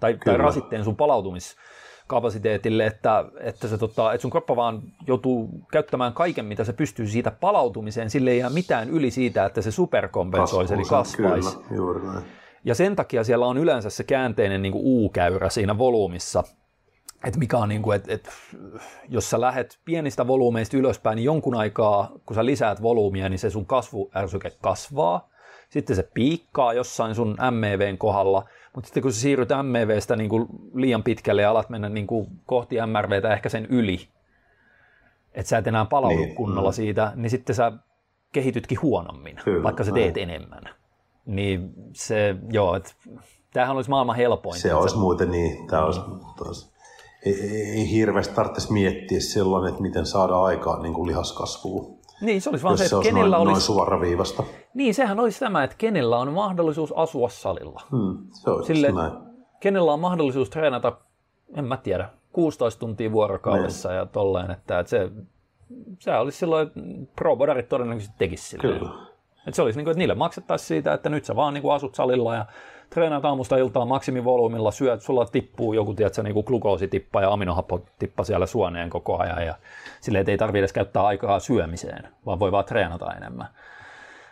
tai, tai rasitteen sun palautumiskapasiteetille, että, että, se, tota, että sun kroppa vaan joutuu käyttämään kaiken, mitä se pystyy siitä palautumiseen, sille ei jää mitään yli siitä, että se superkompensoisi, eli kasvaisi. Kyllä, juuri näin. Ja sen takia siellä on yleensä se käänteinen niin kuin U-käyrä siinä volyymissa, että mikä on niin kuin, että, että jos sä lähet pienistä volyymeista ylöspäin, niin jonkun aikaa, kun sä lisäät volyymia, niin se sun kasvuärsyke kasvaa. Sitten se piikkaa jossain sun MEVn kohdalla, mutta sitten kun sä siirryt MEVstä niin kuin liian pitkälle ja alat mennä niin kuin kohti MRVtä ehkä sen yli, että sä et enää palaudu niin, kunnolla no. siitä, niin sitten sä kehitytkin huonommin, Kyllä, vaikka sä teet näin. enemmän. Niin se, joo, että tämähän olisi maailman helpoin. Se olisi muuten niin, tämä olisi, olisi ei, ei hirveästi tarvitsisi miettiä silloin, että miten saada aikaan niin kuin lihaskasvua. Niin, se olisi vaan se, että olisi kenellä noin, olisi... noin suoraviivasta. Niin, sehän olisi tämä, että kenellä on mahdollisuus asua salilla. Hmm, se olisi Sille, näin. kenellä on mahdollisuus treenata, en mä tiedä, 16 tuntia vuorokaudessa niin. ja tolleen, että, että se, se olisi silloin, että pro-bodarit todennäköisesti tekisi silleen. Kyllä. Että se olisi niin kuin, että niille maksettaisiin siitä, että nyt sä vaan niin kuin asut salilla ja treenaat aamusta iltaan maksimivolyymilla, syöt, sulla tippuu joku tiedätkö, niin kuin glukoositippa ja aminohappotippa siellä suoneen koko ajan ja silleen, että ei tarvitse edes käyttää aikaa syömiseen, vaan voi vaan treenata enemmän.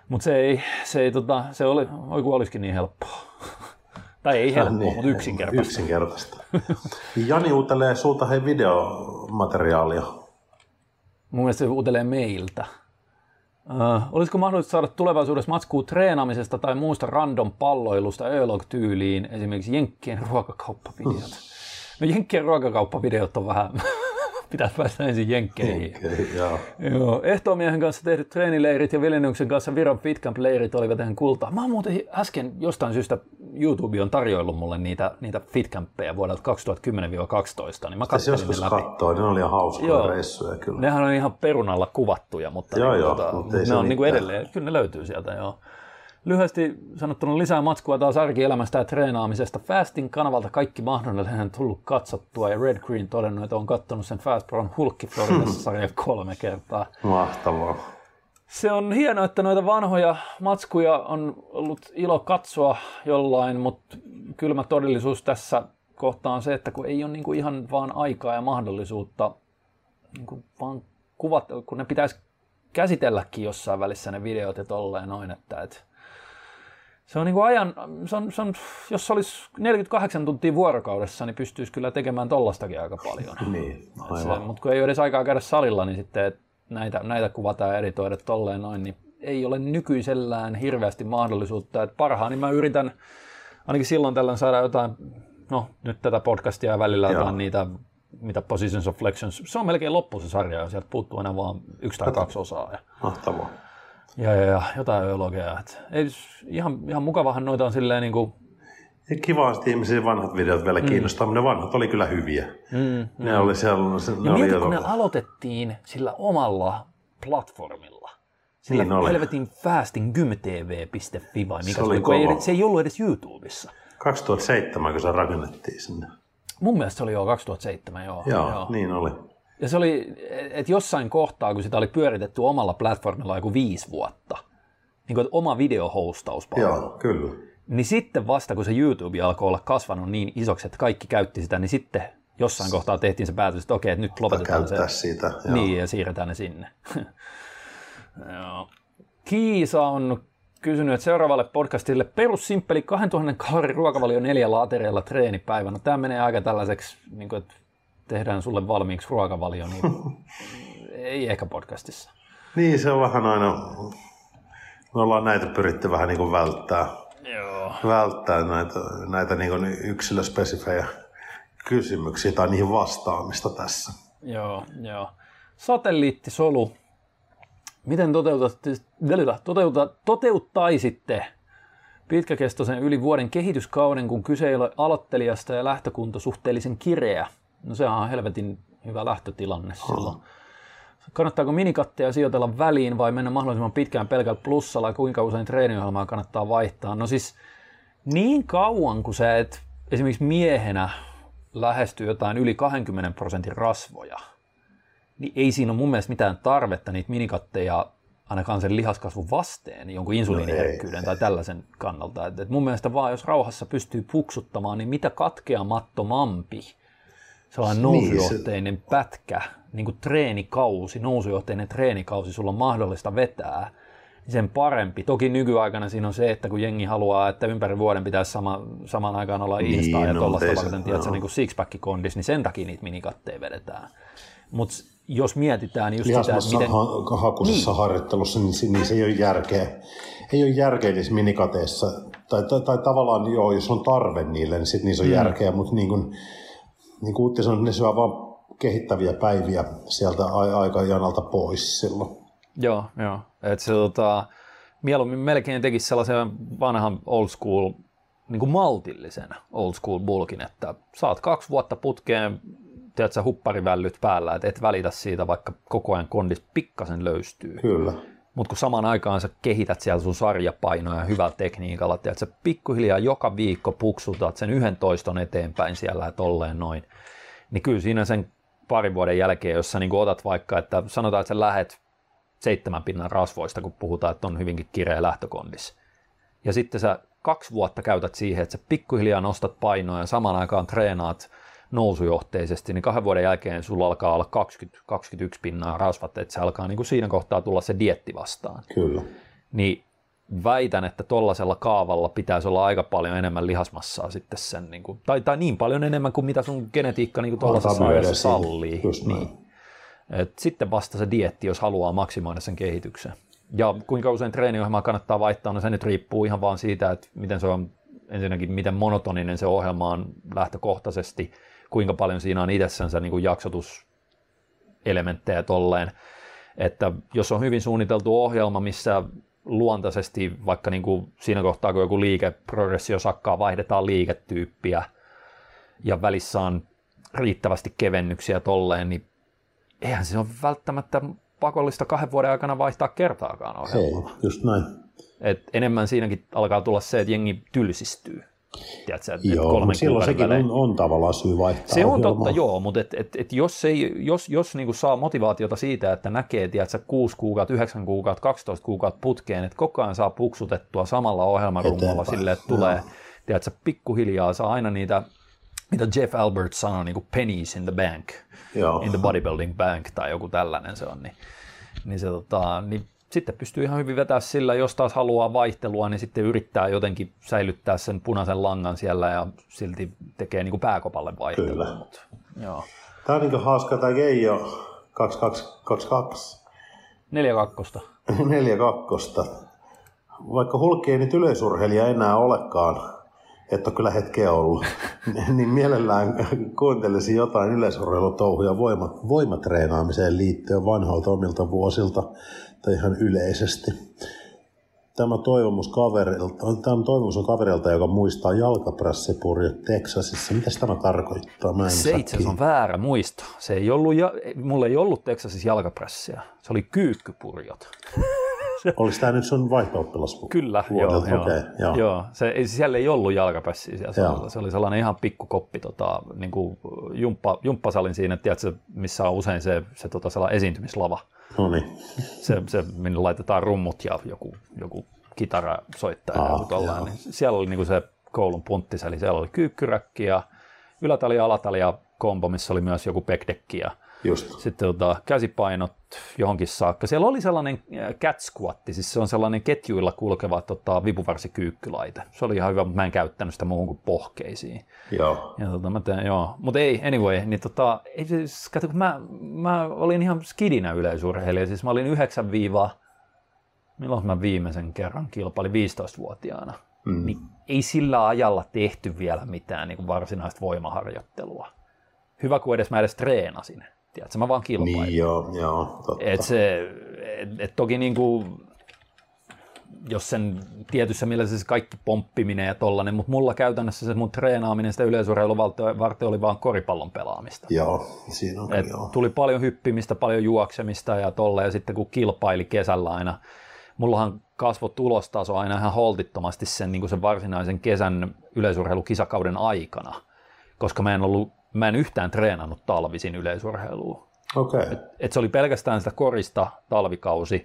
Mutta se ei, se ei tota, se oli, oi kun olisikin niin helppoa. tai ei helppoa, niin, mutta yksinkertaista. Yksinkertaista. Jani uutelee sulta hei videomateriaalia. Mun mielestä se uutelee meiltä. Uh, olisiko mahdollista saada tulevaisuudessa matskua treenaamisesta tai muusta random palloilusta Ölog-tyyliin, esimerkiksi Jenkkien ruokakauppavideot? No Jenkkien ruokakauppavideot on vähän, pitää päästä ensin Jenkkeihin. Okay, joo. joo. Ehtoomiehen kanssa tehdyt treenileirit ja Vilenyksen kanssa Viron Fitcamp-leirit olivat ihan kultaa. Mä oon muuten äsken jostain syystä YouTube on tarjoillut mulle niitä, niitä fitcampeja vuodelta 2010-2012, niin mä katselin joskus ne läpi. kattoo, ne oli ihan hauskoja joo. reissuja kyllä. Nehän on ihan perunalla kuvattuja, mutta joo, niin, joo, tuota, mutta ne on niin kuin edelleen, kyllä ne löytyy sieltä joo. Lyhyesti sanottuna lisää matskua taas arkielämästä ja treenaamisesta. Fastin kanavalta kaikki mahdollinen tullut katsottua ja Red Green todennut, että on katsonut sen Fast Brown Hulkki Floridassa sarjan kolme kertaa. Mahtavaa. Se on hienoa, että noita vanhoja matskuja on ollut ilo katsoa jollain, mutta kylmä todellisuus tässä kohtaa on se, että kun ei ole niin kuin ihan vaan aikaa ja mahdollisuutta niin kuin vaan kuvat, kun ne pitäisi käsitelläkin jossain välissä ne videot ja tolleen noin, että et, se on niin kuin ajan, se on, se on, jos se olisi 48 tuntia vuorokaudessa, niin pystyisi kyllä tekemään tollastakin aika paljon. Niin, Se, mutta kun ei ole edes aikaa käydä salilla, niin sitten näitä, näitä kuvataan ja editoida tolleen noin, niin ei ole nykyisellään hirveästi mahdollisuutta. Et parhaan, niin mä yritän ainakin silloin tällöin saada jotain, no nyt tätä podcastia ja välillä Joo. jotain niitä, mitä Positions of Flexions, se on melkein loppu se sarja ja sieltä puuttuu enää vaan yksi tai kaksi osaa. Ja, Mahtavaa. Ja, ja, ja jotain öologia. Et, ei, ihan, ihan mukavahan noita on silleen niin kuin, Ja kiva, että ihmisiä vanhat videot vielä kiinnostaa, mutta ne vanhat oli kyllä hyviä. mm, Ne oli siellä, se, ne Ja oli mieti, jo- kun ne aloitettiin sillä omalla platformilla. Sillä Niin oli. helvetin fastinggymtv.fi vai mikä Se se, oli oli, ei, se ei ollut edes YouTubessa. 2007, kun se rakennettiin sinne. Mun mielestä se oli jo 2007, joo. Joo, joo. niin oli. Ja se oli, että jossain kohtaa, kun sitä oli pyöritetty omalla platformilla joku viisi vuotta, niin kuin, oma videohostauspalvelu, Joo, kyllä. niin sitten vasta kun se YouTube alkoi olla kasvanut niin isoksi, että kaikki käytti sitä, niin sitten jossain kohtaa tehtiin se päätös, että okei, että nyt lopetetaan se. Siitä. Joo. Niin, ja siirretään ne sinne. Joo. Kiisa on kysynyt, että seuraavalle podcastille perussimppeli 2000 kalorin ruokavalio neljällä aterialla treenipäivänä. Tämä menee aika tällaiseksi, niin kuin, että tehdään sulle valmiiksi ruokavalio, niin ei ehkä podcastissa. Niin, se on vähän aina... Me ollaan näitä pyritty vähän niin kuin välttää, Joo. välttää näitä, näitä niin kuin yksilöspesifejä kysymyksiä tai niihin vastaamista tässä. Joo, joo. Satelliittisolu. Miten toteutatte, toteuta, toteuttaisitte pitkäkestoisen yli vuoden kehityskauden, kun kyse ei ole aloittelijasta ja lähtökunto suhteellisen kireä? No sehän on helvetin hyvä lähtötilanne silloin. Kannattaako minikatteja sijoitella väliin vai mennä mahdollisimman pitkään pelkällä plussalla ja kuinka usein treeniohjelmaa kannattaa vaihtaa? No siis niin kauan kuin sä et esimerkiksi miehenä lähesty jotain yli 20 prosentin rasvoja, niin ei siinä ole mun mielestä mitään tarvetta niitä minikatteja ainakaan sen lihaskasvun vasteen, jonkun insuliiniherkkyyden ei, tai tällaisen kannalta. Et, et mun mielestä vaan, jos rauhassa pystyy puksuttamaan, niin mitä katkeamattomampi sellainen Niin, se- nousujohteinen pätkä, niin kuin treenikausi, nousujohteinen treenikausi sulla on mahdollista vetää, niin sen parempi. Toki nykyaikana siinä on se, että kun jengi haluaa, että ympäri vuoden pitäisi sama, samaan aikaan olla Niin, ja no, tuollaista se- varten, tiedätkö, niin kuin sixpack-kondis, niin sen takia niitä minikatteja vedetään. Mutta jos mietitään just sitä, että miten... ha- hakusessa niin. harjoittelussa, niin, se- niin se ei ole järkeä. Ei ole järkeä niissä minikateissa. Tai, tai, tai tavallaan joo, jos on tarve niille, niin sitten niissä on mm. järkeä, mutta niin kuin, niin kuin Utti sanoi, ne syö vaan kehittäviä päiviä sieltä aikajanalta pois silloin. Joo, joo. Et se tota, mieluummin melkein tekisi sellaisen vanhan old school, niin kuin maltillisen old school bulkin, että saat kaksi vuotta putkeen, teet sä hupparivällyt päällä, että et välitä siitä, vaikka koko ajan kondis pikkasen löystyy. Kyllä. Mutta kun samaan aikaan sä kehität siellä sun sarjapainoja hyvällä tekniikalla, että sä pikkuhiljaa joka viikko puksutat sen yhden toiston eteenpäin siellä ja tolleen noin, niin kyllä siinä sen parin vuoden jälkeen, jos sä niin otat vaikka, että sanotaan, että sä lähet seitsemän pinnan rasvoista, kun puhutaan, että on hyvinkin kireä lähtökondis. Ja sitten sä kaksi vuotta käytät siihen, että sä pikkuhiljaa nostat painoa ja samaan aikaan treenaat nousujohteisesti, niin kahden vuoden jälkeen sulla alkaa olla 20-21 pinnaa rasvat, että se alkaa niin kuin siinä kohtaa tulla se dietti vastaan. Kyllä. Niin väitän, että tuollaisella kaavalla pitäisi olla aika paljon enemmän lihasmassaa sitten sen, niin kuin, tai, tai niin paljon enemmän kuin mitä sun genetiikka niin tuollaisessa sallii. Niin. Et sitten vasta se dietti, jos haluaa maksimoida sen kehityksen. Ja kuinka usein treeniohjelmaa kannattaa vaihtaa, no se nyt riippuu ihan vaan siitä, että miten se on, ensinnäkin miten monotoninen se ohjelma on lähtökohtaisesti, kuinka paljon siinä on itsessänsä niin kuin jaksotuselementtejä tolleen. Että jos on hyvin suunniteltu ohjelma, missä luontaisesti vaikka niin kuin siinä kohtaa, kun joku liikeprogressio sakkaa, vaihdetaan liiketyyppiä ja välissä on riittävästi kevennyksiä tolleen, niin eihän se ole välttämättä pakollista kahden vuoden aikana vaihtaa kertaakaan Hei, ohjelmaa. just näin. Et enemmän siinäkin alkaa tulla se, että jengi tylsistyy. Tiedätkö, Joo, kolmen silloin sekin välein. on, on tavallaan syy vaihtaa Se on ohjelmaa. totta, joo, mutta et, et, et jos, ei, jos, jos niinku saa motivaatiota siitä, että näkee tiedätkö, 6 kuukautta, 9 kuukautta, 12 kuukautta putkeen, että koko ajan saa puksutettua samalla ohjelmarummolla silleen, että tulee, tiedätkö, pikkuhiljaa saa aina niitä, mitä Jeff Albert sanoi, niin kuin pennies in the bank, Joo. in the bodybuilding bank tai joku tällainen se on, niin, niin, se, tota, niin sitten pystyy ihan hyvin vetämään sillä, jos taas haluaa vaihtelua, niin sitten yrittää jotenkin säilyttää sen punaisen langan siellä ja silti tekee niin kuin pääkopalle vaihtelua. Kyllä. Mutta, joo. Tämä on niin hauska, tämä Geijo 2222. 42. 42. Vaikka Hulkki ei nyt yleisurheilija enää olekaan, että on kyllä hetkeä ollut, niin mielellään kuuntelisin jotain yleisurheilutouhuja voima, voimatreenaamiseen liittyen vanhoilta omilta vuosilta tai ihan yleisesti. Tämä toivomus, kaverilta, tämä toivomus on kaverilta, joka muistaa jalkaprassipurjot Texasissa. Mitä tämä tarkoittaa? Mä en se itse asiassa on väärä muisto. Se ei ollut, mulla ei ollut Texasissa jalkaprassia. Se oli kyykkypurjot. Oliko tämä nyt sun vaihto Kyllä, joo, joo, okay, joo. joo. Se, siellä ei ollut jalkapässiä siellä salilla. Se oli sellainen ihan pikkukoppi, tota, niin kuin jumppa, jumppasalin siinä, tiedätkö, missä on usein se, se tota, sellainen esiintymislava. No niin. Se, se, minne laitetaan rummut ja joku, joku kitara soittaa ah, ja niin siellä oli niin kuin se koulun punttis, eli siellä oli kyykkyräkki ja ylätali ja alatali ja kombo, missä oli myös joku backdekki ja Just. Sitten tota, käsipainot johonkin saakka. Siellä oli sellainen äh, cat squatti, siis se on sellainen ketjuilla kulkeva tota, vipuvarsikyykkylaite. Se oli ihan hyvä, mutta mä en käyttänyt sitä muuhun kuin pohkeisiin. Joo. Ja, tota, mä teen, joo. Mutta ei, anyway, niin tota, ei, siis, kato, mä, mä, olin ihan skidinä yleisurheilija. Siis mä olin 9 viiva, milloin mä viimeisen kerran kilpailin 15-vuotiaana. Mm. Niin ei sillä ajalla tehty vielä mitään niin kuin varsinaista voimaharjoittelua. Hyvä, kun edes mä edes treenasin Tiedätkö, mä vaan kilpailin. Niin joo, joo, totta. Et se, et, et toki niin kuin, jos sen tietyssä mielessä se kaikki pomppiminen ja tollanen, mutta mulla käytännössä se mun treenaaminen sitä yleisurheilun varten oli vaan koripallon pelaamista. Joo, siinä on, Et joo. Tuli paljon hyppimistä, paljon juoksemista ja tolle, ja sitten kun kilpaili kesällä aina, mullahan kasvoi tulostaso aina ihan holtittomasti sen, niin kuin sen varsinaisen kesän yleisurheilukisakauden aikana, koska mä en ollut mä en yhtään treenannut talvisin yleisurheilua. Okay. Et, et se oli pelkästään sitä korista talvikausi,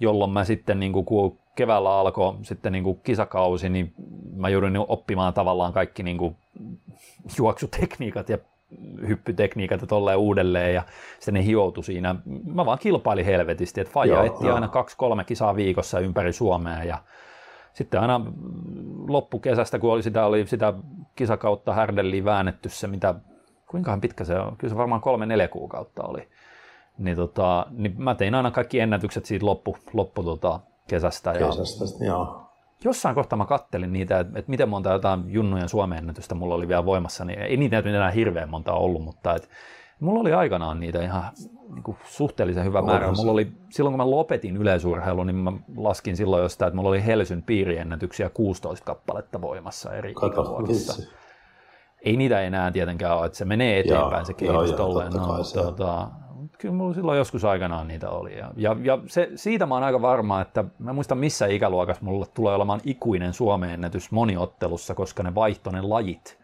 jolloin mä sitten niin kun keväällä alkoi sitten niin kuin kisakausi, niin mä joudun oppimaan tavallaan kaikki niin kuin juoksutekniikat ja hyppytekniikat ja tolleen uudelleen ja sitten ne hioutui siinä. Mä vaan kilpailin helvetisti, että Faja etti aina kaksi-kolme kisaa viikossa ympäri Suomea ja sitten aina loppukesästä, kun oli sitä, oli sitä kisakautta härdelliin väännetty se, mitä, kuinkahan pitkä se on, kyllä se varmaan kolme-neljä kuukautta oli, niin, tota, niin mä tein aina kaikki ennätykset siitä loppu, loppu tota, kesästä. Ja kesästä, joo. Jossain kohtaa mä kattelin niitä, että, että miten monta jotain junnujen Suomen ennätystä mulla oli vielä voimassa, niin ei niitä enää hirveän monta ollut, mutta että Mulla oli aikanaan niitä ihan niin kuin suhteellisen hyvä määrä. Mulla oli, silloin kun mä lopetin yleisurheilun, niin mä laskin silloin jostain, että mulla oli Helsyn piiriennätyksiä 16 kappaletta voimassa eri Kato, Ei niitä enää tietenkään ole, että se menee eteenpäin joo, se kehitys joo, tolleen. No, tota, kyllä mulla silloin joskus aikanaan niitä oli. Ja, ja, ja se, siitä mä oon aika varma, että mä muistan missä ikäluokassa mulla tulee olemaan ikuinen Suomen ennätys moniottelussa, koska ne vaihtoinen lajit –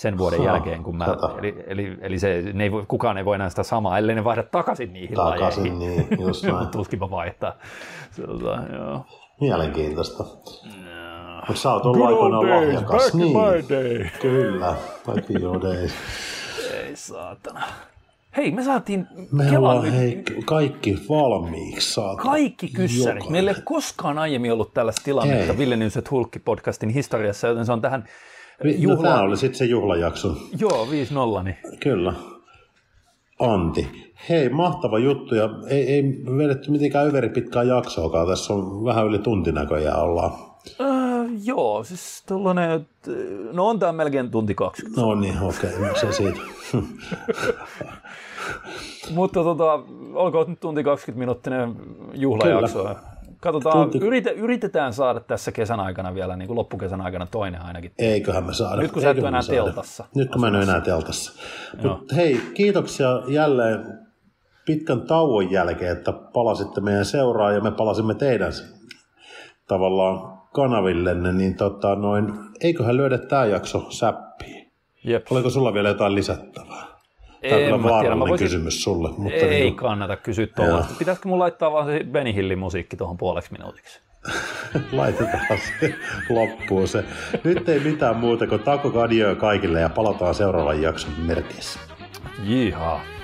sen vuoden ha, jälkeen, kun mä, eli, eli, eli se, ne ei, kukaan ei voi enää sitä samaa, ellei ne vaihda takaisin niihin takaisin, lajeihin. niin, just näin. Tuskinpa vaihtaa. Tota, joo. Mielenkiintoista. Mutta sä oot ollut aikoinaan lahjakas. Back niin, my day. Kyllä, back in your days. Ei saatana. Hei, me saatiin me ollaan hei, kaikki valmiiksi saatu. Kaikki kyssärit. Meillä ei koskaan aiemmin ollut tällaista tilannetta Ville Nyyset Hulkki-podcastin historiassa, joten se on tähän Juhla... No, tämä oli sitten se juhlajakso. Joo, 5-0. Niin. Kyllä. Antti. Hei, mahtava juttu ja ei, ei vedetty mitenkään yveri pitkää jaksoakaan. Tässä on vähän yli tunti näköjään ollaan. Äh, joo, siis tollanen, no on tämä melkein tunti 20. No niin, okei, okay, se siitä. Mutta tota, olkoon nyt tunti 20 minuuttinen juhlajakso. Kyllä. Katsotaan, Tunti... yrite, yritetään saada tässä kesän aikana vielä, niin kuin loppukesän aikana toinen ainakin. Eiköhän me saada. Nyt kun sä et enää saada. teltassa. Nyt kun mä en ole enää teltassa. Mut hei, kiitoksia jälleen pitkän tauon jälkeen, että palasitte meidän seuraa ja me palasimme teidän tavallaan kanavillenne, niin tota, noin, eiköhän löydä tämä jakso säppiin. Jep. Oliko sulla vielä jotain lisättävää? Tämä on vaarallinen voisin... kysymys sulle. Mutta ei niin... kannata kysyä tuollaista. Pitäisikö mun laittaa vaan se Benny Hillin musiikki tuohon puoleksi minuutiksi? Laitetaan se loppuun se. Nyt ei mitään muuta kuin tako kaikille ja palataan seuraavan jakson merkeissä. Jihaa.